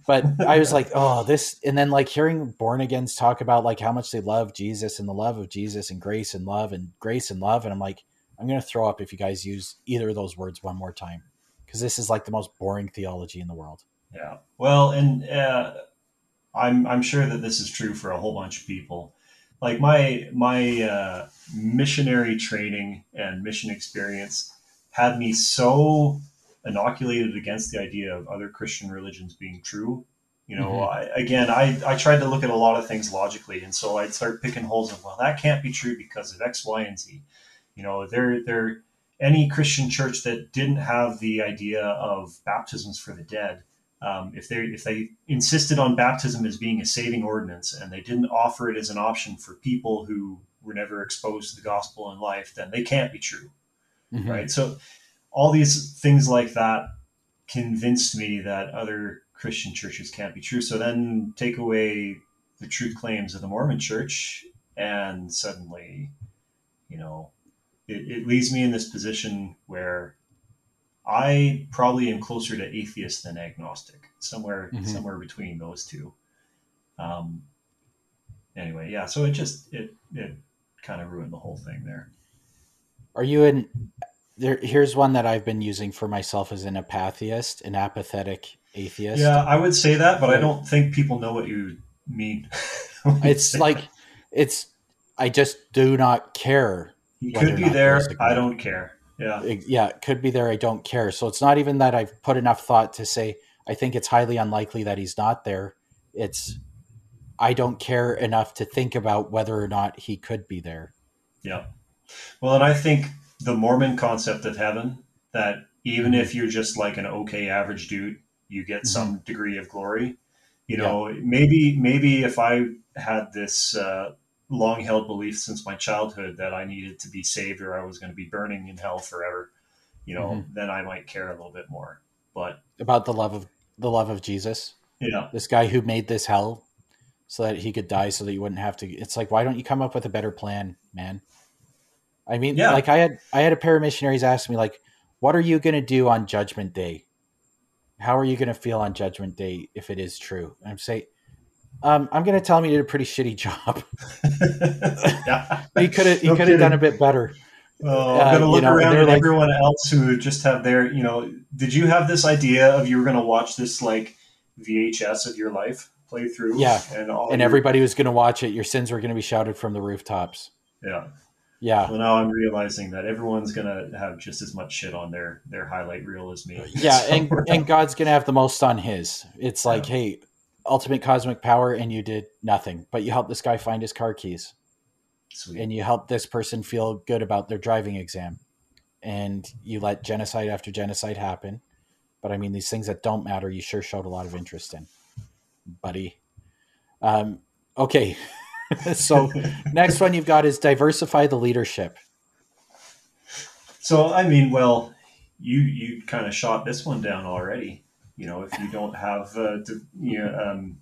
but I was like, oh, this, and then like hearing born agains talk about like how much they love Jesus and the love of Jesus and grace and love and grace and love, and I'm like, I'm gonna throw up if you guys use either of those words one more time because this is like the most boring theology in the world. Yeah, well, and uh, I'm I'm sure that this is true for a whole bunch of people. Like my my uh, missionary training and mission experience had me so inoculated against the idea of other Christian religions being true. You know, mm-hmm. I, again, I, I tried to look at a lot of things logically, and so I'd start picking holes of well, that can't be true because of X, Y, and Z. You know, there there any Christian church that didn't have the idea of baptisms for the dead, um, if they if they insisted on baptism as being a saving ordinance and they didn't offer it as an option for people who were never exposed to the gospel in life, then they can't be true, mm-hmm. right? So all these things like that convinced me that other Christian churches can't be true. So then take away the truth claims of the Mormon church, and suddenly, you know, it, it leaves me in this position where I probably am closer to atheist than agnostic, somewhere mm-hmm. somewhere between those two. Um, anyway, yeah. So it just it it kind of ruined the whole thing there. Are you in there? Here's one that I've been using for myself as an apatheist, an apathetic atheist. Yeah, I would say that, but I don't think people know what you mean. it's like that. it's I just do not care. He could be there. I don't care. Yeah. Yeah, it could be there. I don't care. So it's not even that I've put enough thought to say I think it's highly unlikely that he's not there. It's I don't care enough to think about whether or not he could be there. Yeah. Well, and I think the Mormon concept of heaven that even if you're just like an okay average dude, you get mm-hmm. some degree of glory. You know, yeah. maybe maybe if I had this uh, long held belief since my childhood that I needed to be saved or I was going to be burning in hell forever, you know, mm-hmm. then I might care a little bit more. But about the love of the love of Jesus, yeah, this guy who made this hell so that he could die so that you wouldn't have to it's like why don't you come up with a better plan man i mean yeah. like i had i had a pair of missionaries ask me like what are you going to do on judgment day how are you going to feel on judgment day if it is true and i'm saying um, i'm going to tell him he did a pretty shitty job he could have he no could have done a bit better Oh, I'm going to look you know, around at like, everyone else who just have their, you know, did you have this idea of you were going to watch this like VHS of your life? play through. Yeah, and all and your... everybody was going to watch it. Your sins were going to be shouted from the rooftops. Yeah, yeah. Well, now I'm realizing that everyone's going to have just as much shit on their their highlight reel as me. Yeah, so, and and God's going to have the most on His. It's like, yeah. hey, ultimate cosmic power, and you did nothing, but you helped this guy find his car keys. Sweet. And you helped this person feel good about their driving exam. And you let genocide after genocide happen. But I mean, these things that don't matter, you sure showed a lot of interest in buddy. Um, okay. so next one you've got is diversify the leadership. So I mean, well, you you kind of shot this one down already. You know, if you don't have uh, you know, um,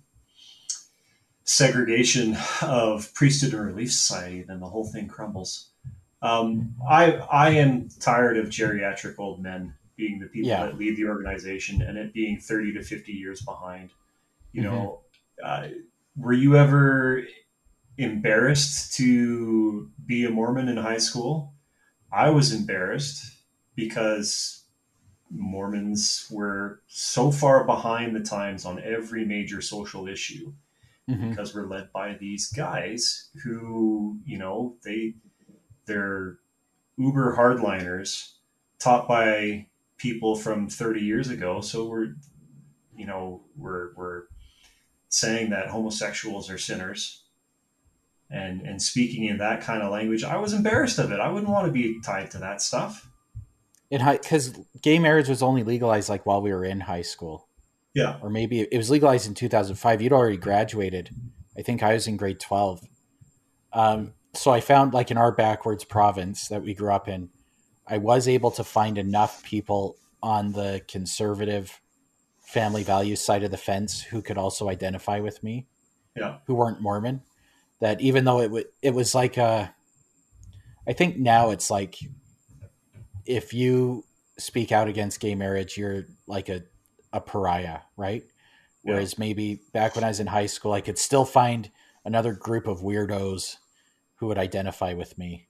segregation of priesthood and relief society, then the whole thing crumbles. Um, I I am tired of geriatric old men being the people yeah. that lead the organization and it being thirty to fifty years behind. You mm-hmm. know, uh, were you ever embarrassed to be a Mormon in high school? I was embarrassed because Mormons were so far behind the times on every major social issue mm-hmm. because we're led by these guys who, you know, they they're uber hardliners taught by people from 30 years ago. So we're, you know, we're we're saying that homosexuals are sinners and and speaking in that kind of language i was embarrassed of it i wouldn't want to be tied to that stuff in high because gay marriage was only legalized like while we were in high school. Yeah. Or maybe it was legalized in 2005 you'd already graduated. I think i was in grade 12 um, so i found like in our backwards province that we grew up in i was able to find enough people on the conservative family values side of the fence who could also identify with me, yeah, who weren't Mormon. That even though it w- it was like a, I think now it's like, if you speak out against gay marriage, you're like a a pariah, right? Whereas yeah. maybe back when I was in high school, I could still find another group of weirdos who would identify with me.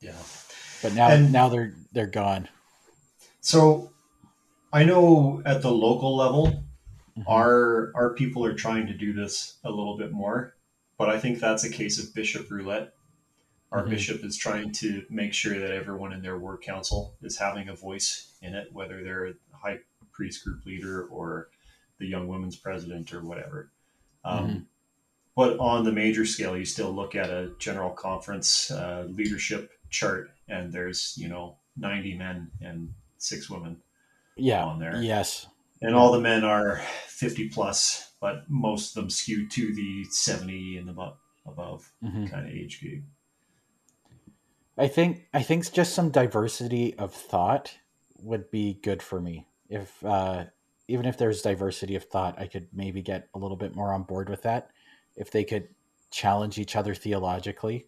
Yeah. But now and now they're they're gone. So I know at the local level, mm-hmm. our our people are trying to do this a little bit more, but I think that's a case of bishop roulette. Our mm-hmm. bishop is trying to make sure that everyone in their ward council is having a voice in it, whether they're a high priest group leader or the young women's president or whatever. Um, mm-hmm. But on the major scale, you still look at a general conference uh, leadership chart, and there's you know 90 men and six women yeah, on there. Yes. And all the men are 50 plus, but most of them skew to the 70 and above, above mm-hmm. kind of age group. I think I think just some diversity of thought would be good for me. If uh, even if there's diversity of thought, I could maybe get a little bit more on board with that. If they could challenge each other theologically,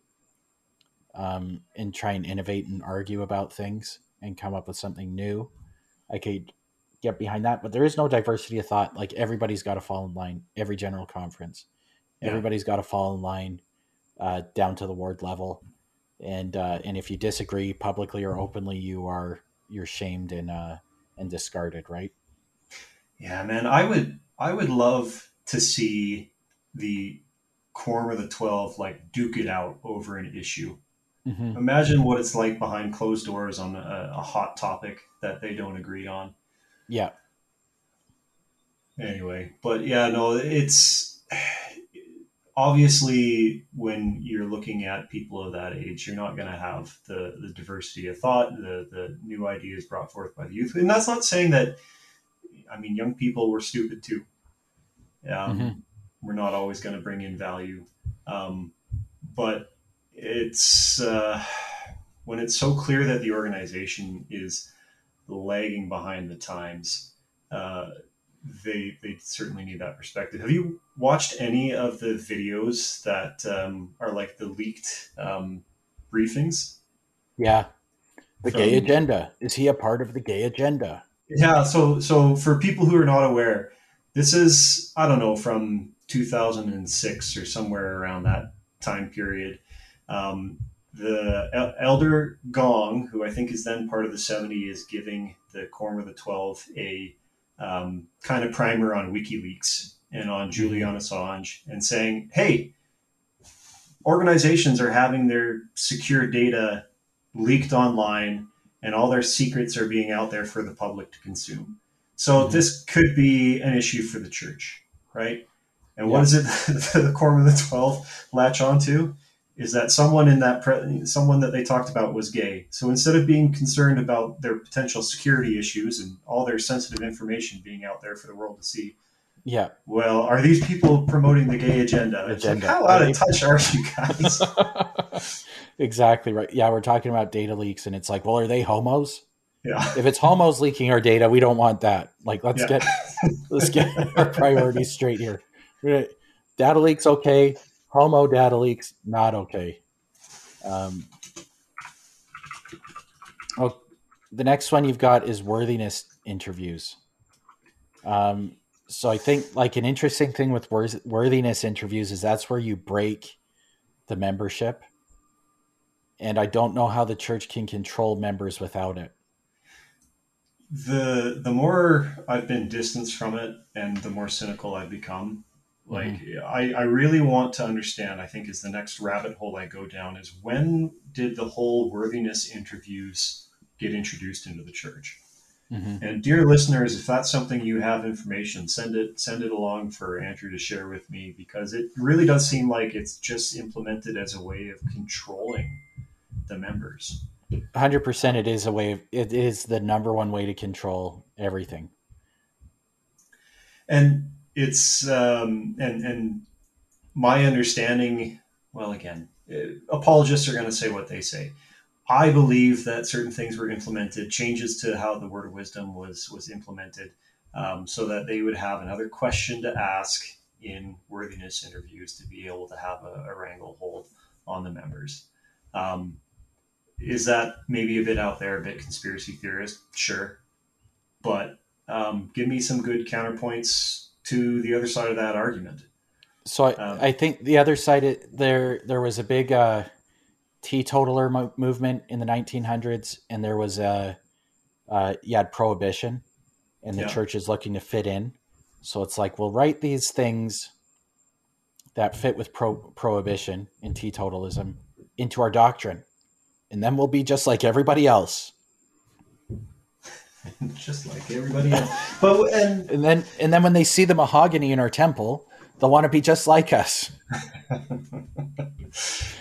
um, and try and innovate and argue about things and come up with something new, I could get behind that. But there is no diversity of thought. Like everybody's got to fall in line every general conference. Yeah. Everybody's got to fall in line uh, down to the ward level, and uh, and if you disagree publicly or openly, you are you're shamed and uh, and discarded, right? Yeah, man. I would I would love to see the quorum of the twelve like duke it out over an issue. Mm-hmm. Imagine what it's like behind closed doors on a, a hot topic that they don't agree on. Yeah. Anyway, but yeah, no, it's obviously when you're looking at people of that age, you're not going to have the, the diversity of thought, the, the new ideas brought forth by the youth. And that's not saying that, I mean, young people were stupid too. Um, mm-hmm. We're not always going to bring in value. Um, but it's uh, when it's so clear that the organization is lagging behind the times. Uh, they they certainly need that perspective. Have you watched any of the videos that um, are like the leaked um, briefings? Yeah, the From, gay agenda. Is he a part of the gay agenda? Yeah. So so for people who are not aware, this is I don't know from 2006 or somewhere around that time period. Um, the elder Gong, who I think is then part of the 70, is giving the Quorum of the 12 a um, kind of primer on WikiLeaks and on. Julian Assange and saying, hey, organizations are having their secure data leaked online and all their secrets are being out there for the public to consume. So mm-hmm. this could be an issue for the church, right? And yeah. what is it the Quorum of the 12 latch onto? Is that someone in that pre- someone that they talked about was gay. So instead of being concerned about their potential security issues and all their sensitive information being out there for the world to see, yeah. Well, are these people promoting the gay agenda? agenda. Like, how out of touch are you guys? exactly right. Yeah, we're talking about data leaks, and it's like, well, are they homos? Yeah. If it's homos leaking our data, we don't want that. Like, let's yeah. get let's get our priorities straight here. Data leaks, okay homo data leaks not okay. Um, oh, the next one you've got is worthiness interviews. Um, so I think like an interesting thing with worthiness interviews is that's where you break the membership, and I don't know how the church can control members without it. The the more I've been distanced from it, and the more cynical I've become, like mm-hmm. I, I really want to understand, I think is the next rabbit hole I go down is when did the whole worthiness interviews get introduced into the church? Mm-hmm. And dear listeners, if that's something you have information, send it send it along for Andrew to share with me because it really does seem like it's just implemented as a way of controlling the members. 100% it is a way of, it is the number one way to control everything. And it's um, and and my understanding. Well, again, uh, apologists are going to say what they say. I believe that certain things were implemented, changes to how the word of wisdom was was implemented, um, so that they would have another question to ask in worthiness interviews to be able to have a, a wrangle hold on the members. Um, is that maybe a bit out there, a bit conspiracy theorist? Sure, but um, give me some good counterpoints to the other side of that argument. So I, um, I think the other side it, there there was a big uh, teetotaler mo- movement in the 1900s, and there was a uh, you had prohibition, and the yeah. church is looking to fit in. So it's like we'll write these things that fit with pro- prohibition and teetotalism into our doctrine, and then we'll be just like everybody else. just like everybody else. But and and then and then when they see the mahogany in our temple, they'll want to be just like us.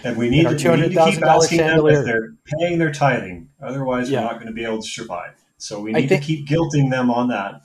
and we need, to, we need to keep asking chandelier. them if they're paying their tithing. Otherwise, yeah. we're not going to be able to survive. So we need think, to keep guilting them on that.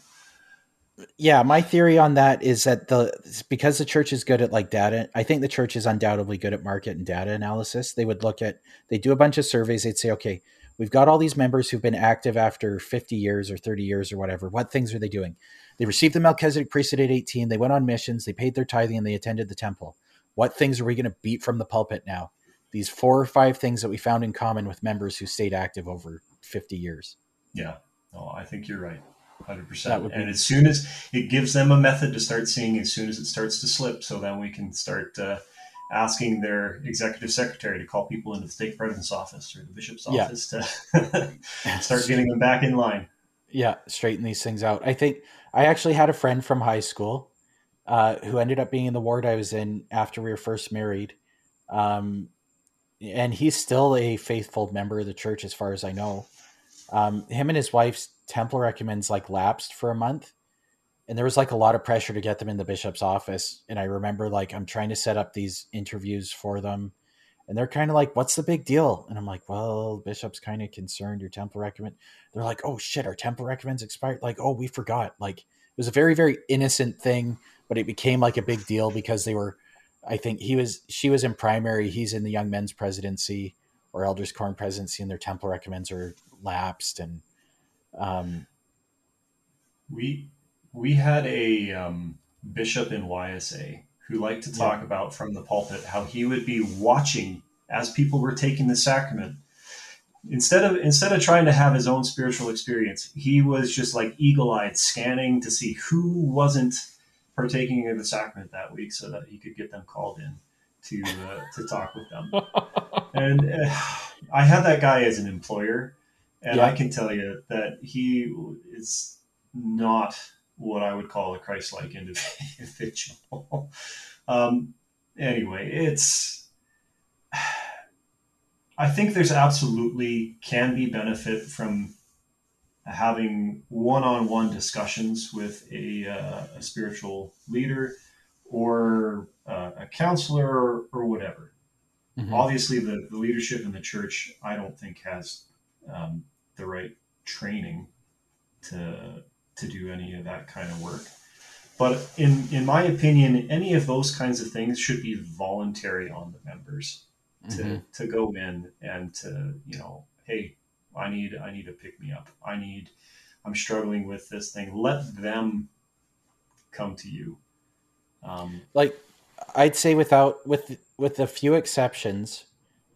Yeah, my theory on that is that the because the church is good at like data. I think the church is undoubtedly good at market and data analysis. They would look at they do a bunch of surveys. They'd say, okay, We've got all these members who've been active after 50 years or 30 years or whatever. What things are they doing? They received the Melchizedek priesthood at 18. They went on missions. They paid their tithing and they attended the temple. What things are we going to beat from the pulpit now? These four or five things that we found in common with members who stayed active over 50 years. Yeah. Oh, I think you're right. hundred percent. And as soon as it gives them a method to start seeing, as soon as it starts to slip, so then we can start uh, asking their executive secretary to call people into the stake president's office or the bishop's office to start getting them back in line. Yeah, straighten these things out. I think I actually had a friend from high school uh, who ended up being in the ward I was in after we were first married. Um, and he's still a faithful member of the church, as far as I know. Um, him and his wife's temple recommends like lapsed for a month, and there was like a lot of pressure to get them in the bishop's office. And I remember like I'm trying to set up these interviews for them, and they're kind of like, "What's the big deal?" And I'm like, "Well, bishop's kind of concerned your temple recommend." They're like, "Oh shit, our temple recommends expired." Like, "Oh, we forgot." Like it was a very very innocent thing, but it became like a big deal because they were I think he was she was in primary. He's in the young men's presidency or elders quorum presidency, and their temple recommends are lapsed. And um, we we had a um, bishop in YSA who liked to talk yeah. about from the pulpit how he would be watching as people were taking the sacrament. Instead of instead of trying to have his own spiritual experience, he was just like eagle eyed, scanning to see who wasn't partaking in the sacrament that week so that he could get them called in to uh, to talk with them. and uh, I had that guy as an employer, and yeah. I can tell you that he is not what I would call a Christ-like individual. um, anyway, it's. I think there's absolutely can be benefit from having one-on-one discussions with a, uh, a spiritual leader or uh, a counselor or, or whatever. Mm-hmm. Obviously, the, the leadership in the church, I don't think has um, the right training to to do any of that kind of work. But in in my opinion, any of those kinds of things should be voluntary on the members to mm-hmm. to go in and to you know, hey, I need I need to pick me up. I need I'm struggling with this thing. Let them come to you. Um, like I'd say without with with a few exceptions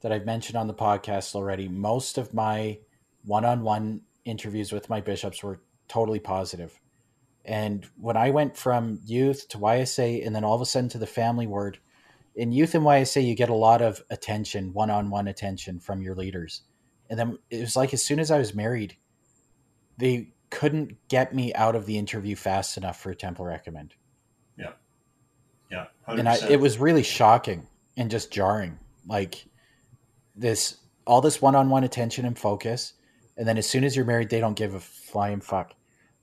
that I've mentioned on the podcast already, most of my one-on-one interviews with my bishops were totally positive. And when I went from youth to YSA and then all of a sudden to the family ward, in youth and YSA, you get a lot of attention, one on one attention from your leaders. And then it was like as soon as I was married, they couldn't get me out of the interview fast enough for a temple recommend. Yeah. Yeah. 100%. And I, it was really shocking and just jarring. Like this, all this one on one attention and focus. And then as soon as you're married, they don't give a flying fuck.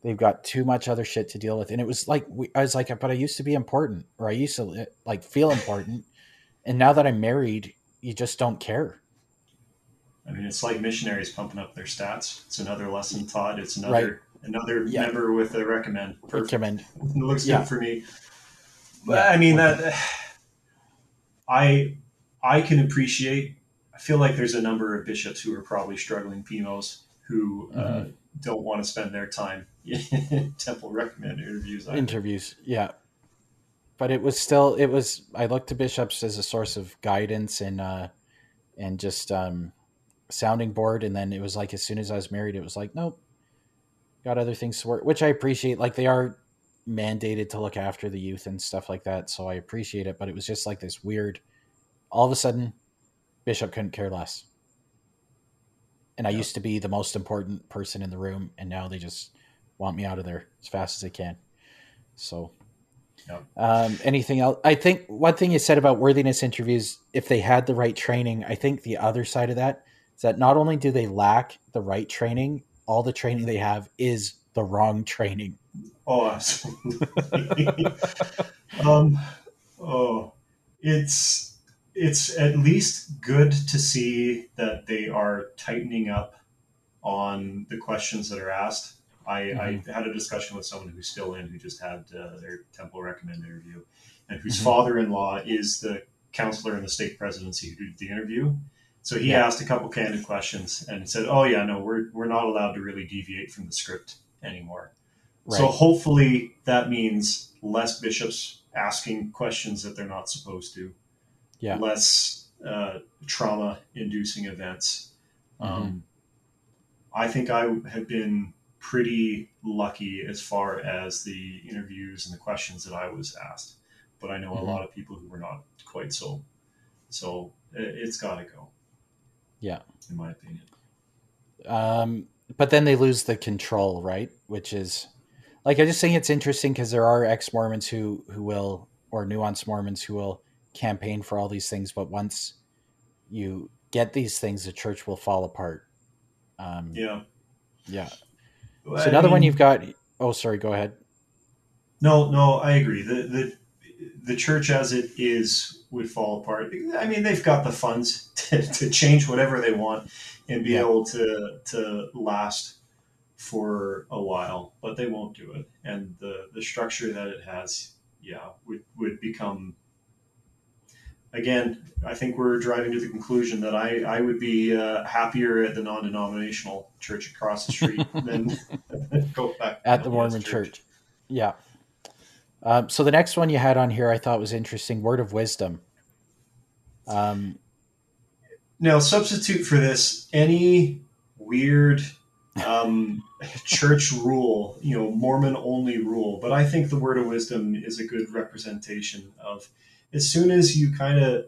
They've got too much other shit to deal with. And it was like, I was like, but I used to be important or I used to like feel important. and now that I'm married, you just don't care. I mean, it's like missionaries pumping up their stats. It's another lesson taught. It's another right. another yeah. member with a recommend. Perfect. Recommend. It looks yeah. good for me. But I mean that I I can appreciate. I feel like there's a number of bishops who are probably struggling PMOs who uh, mm-hmm. uh, don't want to spend their time temple recommend interviews. Either. Interviews, yeah. But it was still it was. I looked to bishops as a source of guidance and uh, and just um, sounding board and then it was like as soon as i was married it was like nope got other things to work which i appreciate like they are mandated to look after the youth and stuff like that so i appreciate it but it was just like this weird all of a sudden bishop couldn't care less and i used to be the most important person in the room and now they just want me out of there as fast as they can so um, anything else? I think one thing you said about worthiness interviews, if they had the right training, I think the other side of that is that not only do they lack the right training, all the training they have is the wrong training. Oh, absolutely. um, oh, it's it's at least good to see that they are tightening up on the questions that are asked. I, mm-hmm. I had a discussion with someone who's still in, who just had uh, their temple recommend interview, and whose mm-hmm. father-in-law is the counselor in the stake presidency who did the interview. So he yeah. asked a couple candid questions and said, "Oh yeah, no, we're we're not allowed to really deviate from the script anymore." Right. So hopefully that means less bishops asking questions that they're not supposed to. Yeah. Less uh, trauma-inducing events. Mm-hmm. Um, I think I have been pretty lucky as far as the interviews and the questions that I was asked. But I know mm-hmm. a lot of people who were not quite so. So it, has got to go. Yeah, in my opinion. Um, but then they lose the control, right? Which is like I just think it's interesting because there are ex Mormons who who will or nuanced Mormons who will campaign for all these things, but once you get these things, the church will fall apart. Um, yeah, yeah. Well, so another mean, one you've got. Oh, sorry. Go ahead. No, no, I agree. The the the church as it is would fall apart. I mean, they've got the funds to, to change whatever they want and be yeah. able to to last for a while, but they won't do it. And the the structure that it has, yeah, would would become again, I think we're driving to the conclusion that I, I would be uh, happier at the non-denominational church across the street than go back at the Mormon church. church. Yeah. Um, so the next one you had on here, I thought was interesting. Word of wisdom. Um, now substitute for this any weird um, church rule, you know, Mormon only rule. But I think the word of wisdom is a good representation of as soon as you kind of,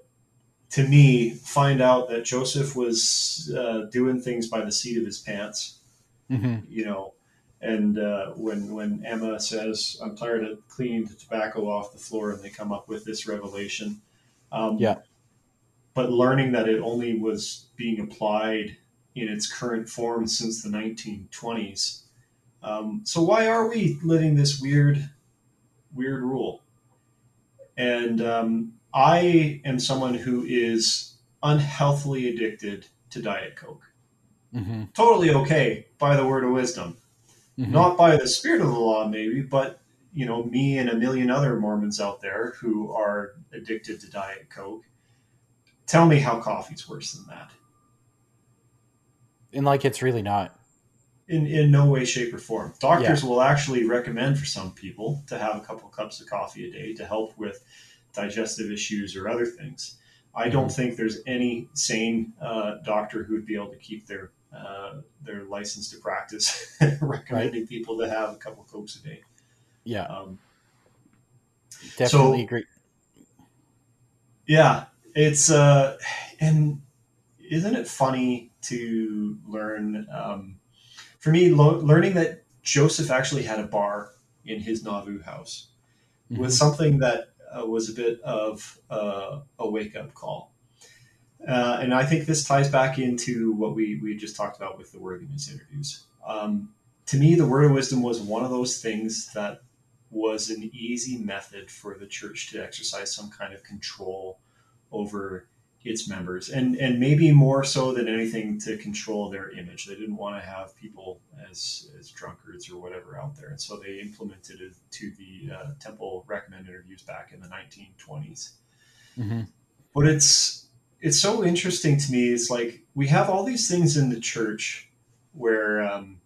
to me, find out that Joseph was uh, doing things by the seat of his pants, mm-hmm. you know, and uh, when when Emma says, "I'm tired of cleaning the tobacco off the floor," and they come up with this revelation, um, yeah. But learning that it only was being applied in its current form since the 1920s. Um, so why are we living this weird, weird rule? And um, I am someone who is unhealthily addicted to Diet Coke. Mm-hmm. Totally okay by the word of wisdom, mm-hmm. not by the spirit of the law, maybe, but you know, me and a million other Mormons out there who are addicted to Diet Coke. Tell me how coffee's worse than that. And like it's really not in, in no way, shape, or form. Doctors yeah. will actually recommend for some people to have a couple cups of coffee a day to help with digestive issues or other things. I don't mm-hmm. think there's any sane uh, doctor who would be able to keep their uh, their license to practice recommending right. people to have a couple cokes a day. Yeah, um, definitely so, agree. Yeah, it's uh, and isn't it funny to learn? Um, for me, lo- learning that Joseph actually had a bar in his Nauvoo house mm-hmm. was something that uh, was a bit of uh, a wake up call. Uh, and I think this ties back into what we, we just talked about with the worthiness interviews. Um, to me, the word of wisdom was one of those things that was an easy method for the church to exercise some kind of control over its members, and and maybe more so than anything to control their image. They didn't want to have people as as drunkards or whatever out there, and so they implemented it to the uh, temple recommend interviews back in the 1920s. Mm-hmm. But it's it's so interesting to me. It's like we have all these things in the church where um,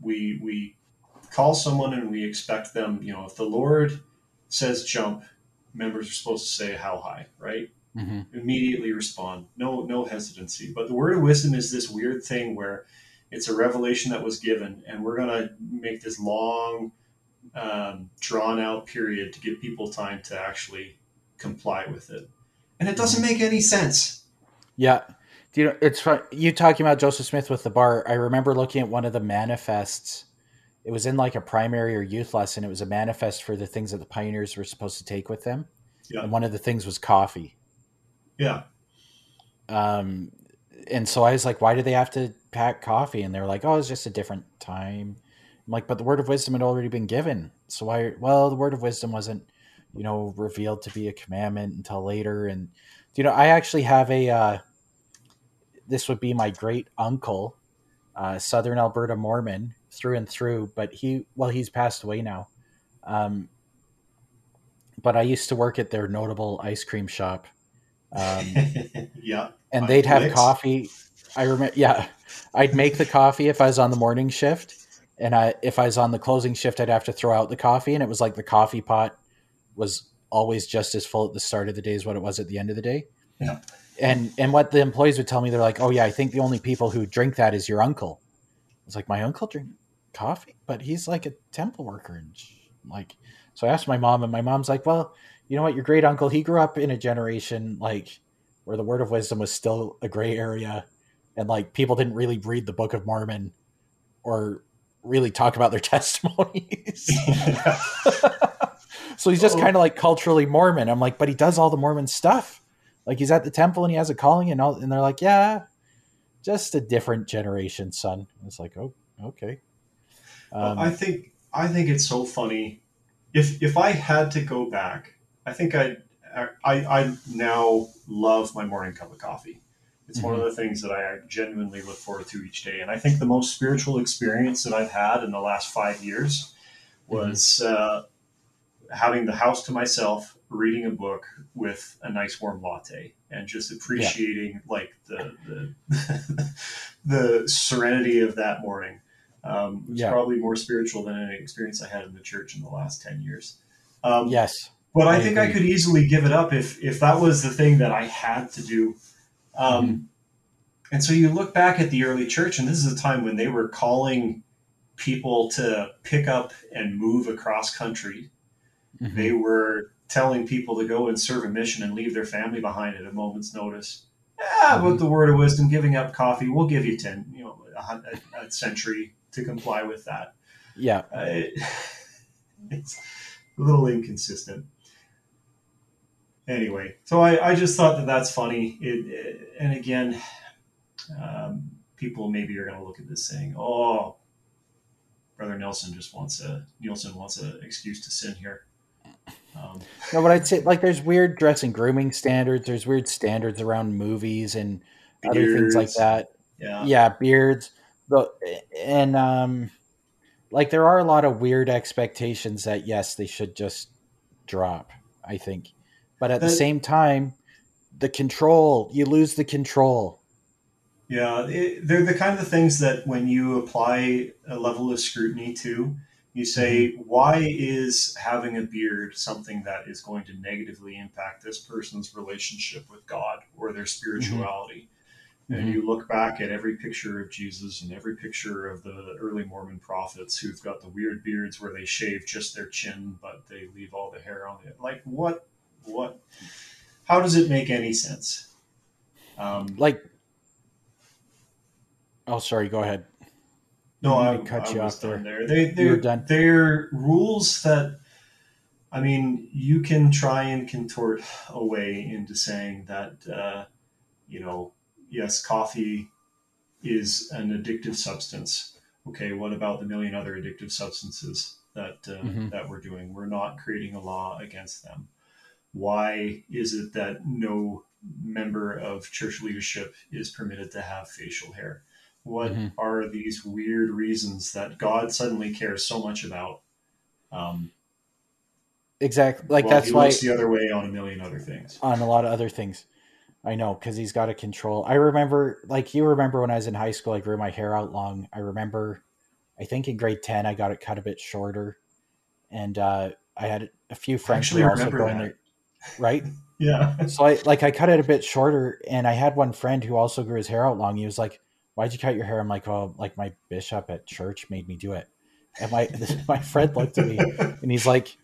we we call someone and we expect them. You know, if the Lord says jump, members are supposed to say how high, right? Mm-hmm. immediately respond. No, no hesitancy. But the word of wisdom is this weird thing where it's a revelation that was given, and we're going to make this long, um, drawn out period to give people time to actually comply with it. And it doesn't make any sense. Yeah. Do you know, it's fun. You talking about Joseph Smith with the bar. I remember looking at one of the manifests. It was in like a primary or youth lesson. It was a manifest for the things that the pioneers were supposed to take with them. Yeah. And one of the things was coffee. Yeah. Um, and so I was like, why do they have to pack coffee? And they're like, oh, it's just a different time. I'm like, but the word of wisdom had already been given. So why? Well, the word of wisdom wasn't, you know, revealed to be a commandment until later. And you know, I actually have a. Uh, this would be my great uncle, uh, Southern Alberta Mormon through and through. But he, well, he's passed away now. Um, but I used to work at their notable ice cream shop um, yeah. And they'd have mix. coffee. I remember, yeah, I'd make the coffee if I was on the morning shift, and I if I was on the closing shift, I'd have to throw out the coffee, and it was like the coffee pot was always just as full at the start of the day as what it was at the end of the day. Yeah. And and what the employees would tell me, they're like, "Oh yeah, I think the only people who drink that is your uncle." It's like my uncle drink. coffee, but he's like a temple worker. And like, so I asked my mom, and my mom's like, well, you know what? Your great uncle, he grew up in a generation like where the word of wisdom was still a gray area, and like people didn't really read the Book of Mormon or really talk about their testimonies. so he's just oh. kind of like culturally Mormon. I'm like, but he does all the Mormon stuff. Like he's at the temple and he has a calling and all, and they're like, yeah, just a different generation, son. It's like, oh, okay. Um, I think I think it's so funny. If if I had to go back, I think I I I now love my morning cup of coffee. It's mm-hmm. one of mm-hmm. the things that I genuinely look forward to each day. And I think the most spiritual experience that I've had in the last five years was mm-hmm. uh, having the house to myself, reading a book with a nice warm latte, and just appreciating yeah. like the the, the serenity of that morning. Um, it's yeah. probably more spiritual than any experience I had in the church in the last ten years. Um, yes, but I, I think agree. I could easily give it up if if that was the thing that I had to do. Um, mm-hmm. And so you look back at the early church, and this is a time when they were calling people to pick up and move across country. Mm-hmm. They were telling people to go and serve a mission and leave their family behind at a moment's notice. Yeah, mm-hmm. the word of wisdom, giving up coffee, we'll give you ten, you know, a, a century to comply with that. Yeah, uh, it, it's a little inconsistent anyway, so I, I just thought that that's funny. It, it and again, um, people maybe are going to look at this saying, "Oh, Brother Nelson just wants a Nielsen wants an excuse to sin here." Um, no, but I'd say like there's weird dress and grooming standards. There's weird standards around movies and beards, other things like that. Yeah, yeah, beards. But and um, like there are a lot of weird expectations that yes, they should just drop. I think but at the same time, the control, you lose the control. Yeah, it, they're the kind of things that when you apply a level of scrutiny to, you say, mm-hmm. why is having a beard something that is going to negatively impact this person's relationship with God or their spirituality? Mm-hmm. And you look back at every picture of Jesus and every picture of the early Mormon prophets who've got the weird beards where they shave just their chin, but they leave all the hair on it. Like, what what? How does it make any sense? Um, like, oh, sorry. Go ahead. No, I, cut I you off there. there. They, they're, done. they're rules that, I mean, you can try and contort away into saying that, uh, you know, yes, coffee is an addictive substance. Okay, what about the million other addictive substances that uh, mm-hmm. that we're doing? We're not creating a law against them why is it that no member of church leadership is permitted to have facial hair? What mm-hmm. are these weird reasons that God suddenly cares so much about? Um, exactly. Like that's why the other way on a million other things. On a lot of other things. I know because he's got a control. I remember, like you remember when I was in high school, I grew my hair out long. I remember, I think in grade ten, I got it cut a bit shorter, and uh, I had a few friends who were also going there right? yeah. So I like I cut it a bit shorter, and I had one friend who also grew his hair out long. He was like, "Why'd you cut your hair?" I'm like, "Oh, like my bishop at church made me do it." And my my friend looked at me, and he's like,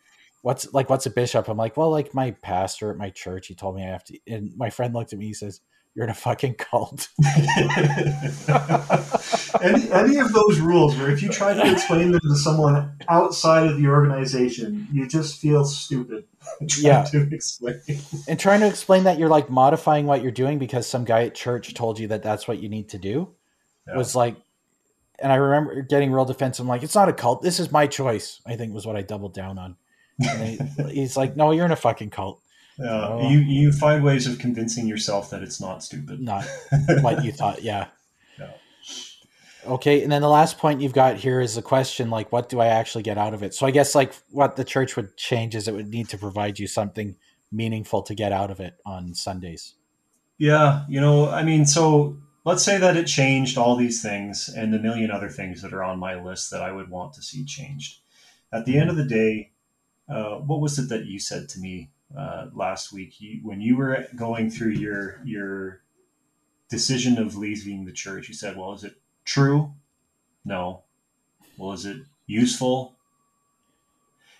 "What's like what's a bishop?" I'm like, "Well, like my pastor at my church. He told me I have to." And my friend looked at me. He says, you're in a fucking cult. any, any of those rules where if you try to explain them to someone outside of the organization, you just feel stupid. yeah. to explain. And trying to explain that you're like modifying what you're doing because some guy at church told you that that's what you need to do yeah. was like, and I remember getting real defensive. I'm like, it's not a cult. This is my choice. I think was what I doubled down on. He, he's like, no, you're in a fucking cult. Yeah, oh. you you find ways of convincing yourself that it's not stupid. Not what you thought. Yeah. yeah. Okay, and then the last point you've got here is the question like, what do I actually get out of it? So I guess like what the church would change is it would need to provide you something meaningful to get out of it on Sundays. Yeah, you know, I mean, so let's say that it changed all these things and the million other things that are on my list that I would want to see changed. At the end of the day, uh, what was it that you said to me uh, last week. You, when you were going through your your decision of leaving the church, you said, "Well, is it true? No. Well, is it useful?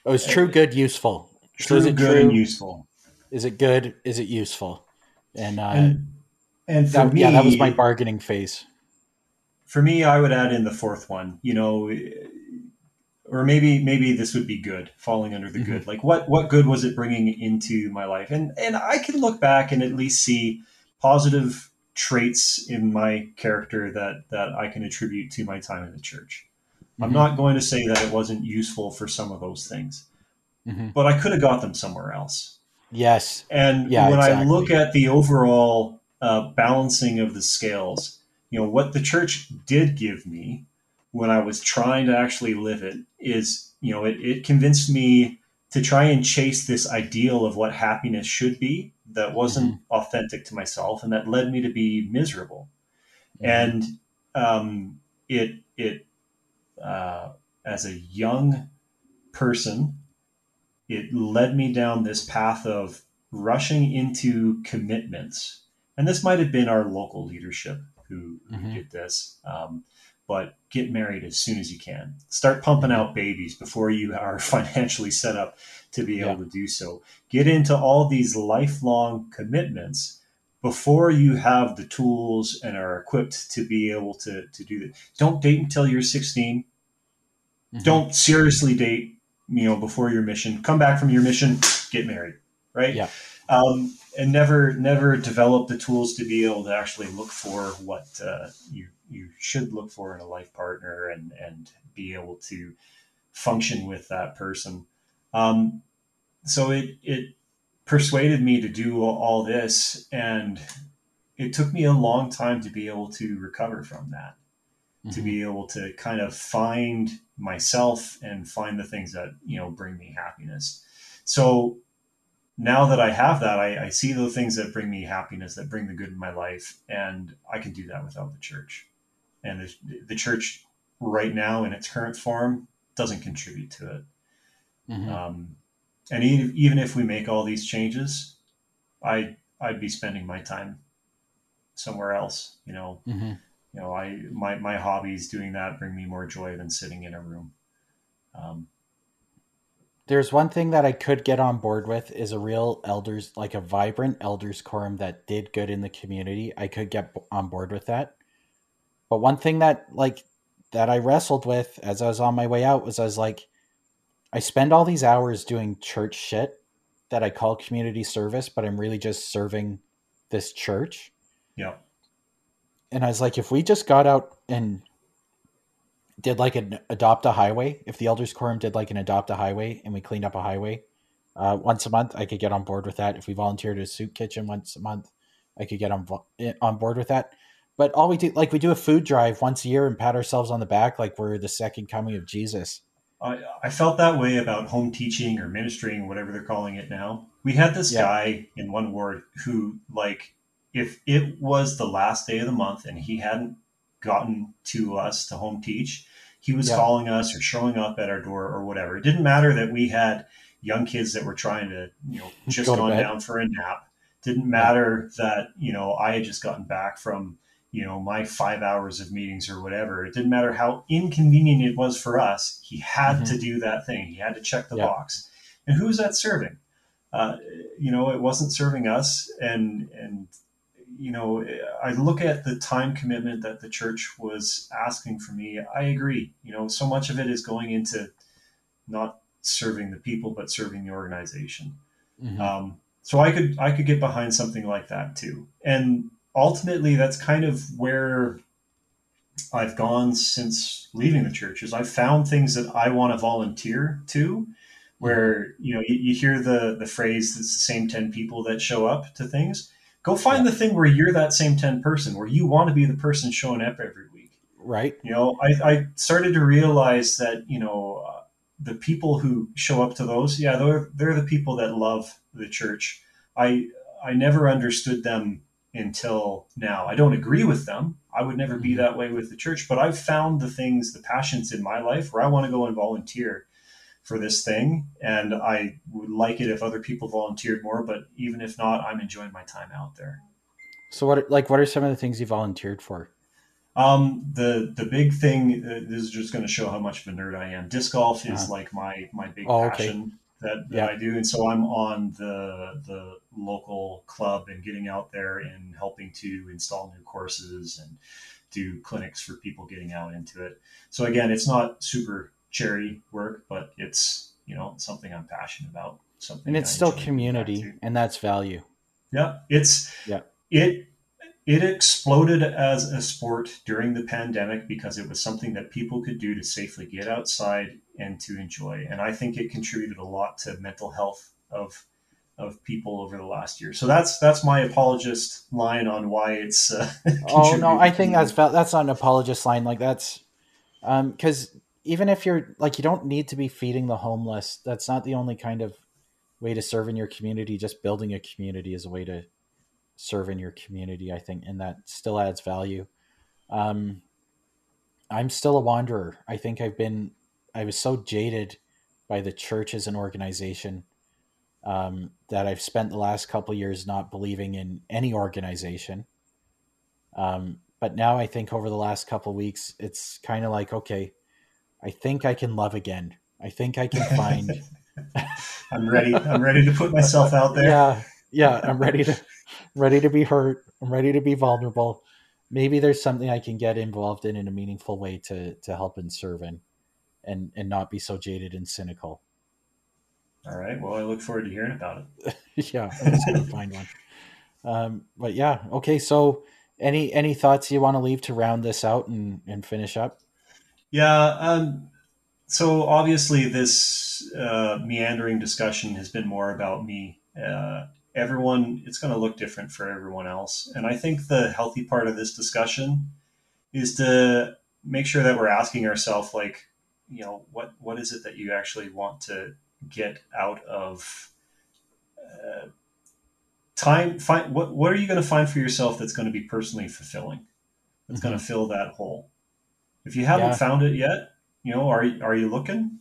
Oh, it's true, good, useful. True, so is it good, true? and useful. Is it good? Is it useful? And uh, and, and for that, me, yeah, that was my bargaining phase. For me, I would add in the fourth one. You know, or maybe maybe this would be good, falling under the mm-hmm. good. Like what what good was it bringing into my life? And and I can look back and at least see positive traits in my character that that I can attribute to my time in the church. Mm-hmm. I'm not going to say that it wasn't useful for some of those things, mm-hmm. but I could have got them somewhere else. Yes. And yeah, when exactly. I look at the overall uh, balancing of the scales, you know, what the church did give me when I was trying to actually live it is, you know, it, it convinced me to try and chase this ideal of what happiness should be that wasn't mm-hmm. authentic to myself and that led me to be miserable. Mm-hmm. And um, it, it, uh, as a young person, it led me down this path of rushing into commitments. And this might have been our local leadership who, who mm-hmm. did this. Um, but get married as soon as you can. Start pumping out babies before you are financially set up to be able yeah. to do so. Get into all these lifelong commitments before you have the tools and are equipped to be able to, to do that. Don't date until you're 16. Mm-hmm. Don't seriously date, you know, before your mission. Come back from your mission, get married, right? Yeah. Um, and never, never develop the tools to be able to actually look for what uh, you you should look for in a life partner and and be able to function with that person. Um, so it it persuaded me to do all this, and it took me a long time to be able to recover from that, mm-hmm. to be able to kind of find myself and find the things that you know bring me happiness. So now that I have that, I, I see the things that bring me happiness, that bring the good in my life, and I can do that without the church and the, the church right now in its current form doesn't contribute to it. Mm-hmm. Um, and even, even if we make all these changes, I I'd be spending my time somewhere else. You know, mm-hmm. you know, I my my hobbies doing that bring me more joy than sitting in a room. Um, There's one thing that I could get on board with is a real elders, like a vibrant elders quorum that did good in the community. I could get on board with that. But one thing that like that I wrestled with as I was on my way out was I was like, I spend all these hours doing church shit that I call community service, but I'm really just serving this church. Yeah. And I was like, if we just got out and did like an adopt a highway, if the elders quorum did like an adopt a highway and we cleaned up a highway uh, once a month, I could get on board with that. If we volunteered at a soup kitchen once a month, I could get on eh, on board with that. But all we do, like we do a food drive once a year and pat ourselves on the back like we're the second coming of Jesus. I, I felt that way about home teaching or ministering, whatever they're calling it now. We had this yeah. guy in one ward who, like, if it was the last day of the month and he hadn't gotten to us to home teach, he was yeah. calling us or showing up at our door or whatever. It didn't matter that we had young kids that were trying to, you know, just gone down for a nap. Didn't matter that, you know, I had just gotten back from you know my five hours of meetings or whatever it didn't matter how inconvenient it was for us he had mm-hmm. to do that thing. He had to check the box. And who was that serving? Uh, you know it wasn't serving us. And and you know i look at the time commitment that the church was asking for me. I agree. You know so much of it is going into not serving the people but serving the organization. Mm-hmm. um, so i could i could get behind something like that too. And ultimately, that's kind of where I've gone since leaving the church. Is I've found things that I want to volunteer to. Where you know you, you hear the the phrase that's the same ten people that show up to things." Go find yeah. the thing where you're that same ten person, where you want to be the person showing up every week. Right. You know, I, I started to realize that you know uh, the people who show up to those, yeah, they're they're the people that love the church. I I never understood them until now. I don't agree with them. I would never be mm-hmm. that way with the church, but I've found the things, the passions in my life where I want to go and volunteer for this thing. And I would like it if other people volunteered more, but even if not, I'm enjoying my time out there. So what, like, what are some of the things you volunteered for? Um, the the big thing uh, this is just going to show how much of a nerd I am. Disc golf is Uh-huh. like my my big Oh, okay. That, that Yeah. I do, and so I'm on the the local club and getting out there and helping to install new courses and do clinics for people getting out into it. So again, it's not super cherry work, but it's you know something I'm passionate about. Something And it's still enjoy getting back community, and that's value. Yeah, it's Yeah. it it exploded as a sport during the pandemic because it was something that people could do to safely get outside and to enjoy. And I think it contributed a lot to mental health of of people over the last year. So that's that's my apologist line on why it's. Uh, Oh no, I think that's that's not an apologist line. Like that's because even if you're like you don't need to be feeding the homeless. That's not the only kind of way to serve in your community. Just building a community is a way to serve in your community. I think, and that still adds value. Um, I'm still a wanderer. I think I've been. I was so jaded by the church as an organization um, that I've spent the last couple years not believing in any organization. Um, but now I think over the last couple weeks, it's kind of like, okay, I think I can love again. I think I can find. I'm ready. I'm ready to put myself out there. yeah, yeah. I'm ready to, ready to be hurt. I'm ready to be vulnerable. Maybe there's something I can get involved in in a meaningful way to to help and serve in, and and not be so jaded and cynical. All right. Well, I look forward to hearing about it. yeah, I'm just gonna find one. Um, but yeah, okay. So, any any thoughts you want to leave to round this out and and finish up? Yeah. Um, so obviously, this uh, meandering discussion has been more about me. Uh, everyone, it's going to look different for everyone else, and I think the healthy part of this discussion is to make sure that we're asking ourselves, like, you know, what what is it that you actually want to get out of uh, time? Find what what are you going to find for yourself that's going to be personally fulfilling? That's going to fill that hole. If you haven't Yeah. found it yet, you know, are you- are you looking?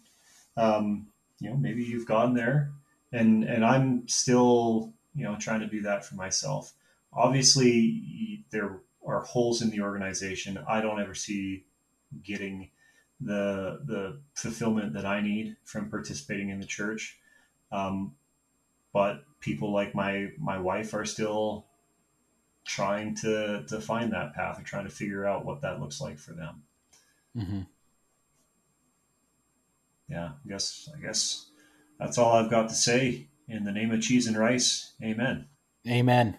Um, you know, maybe you've gone there, and and I'm still, you know, trying to do that for myself. Obviously, there are holes in the organization. I don't ever see getting the the fulfillment that I need from participating in the church. Um, but people like my my wife are still trying to to find that path and trying to figure out what that looks like for them. hmm yeah, I guess I guess that's all I've got to say. In the name of cheese and rice, amen. Amen.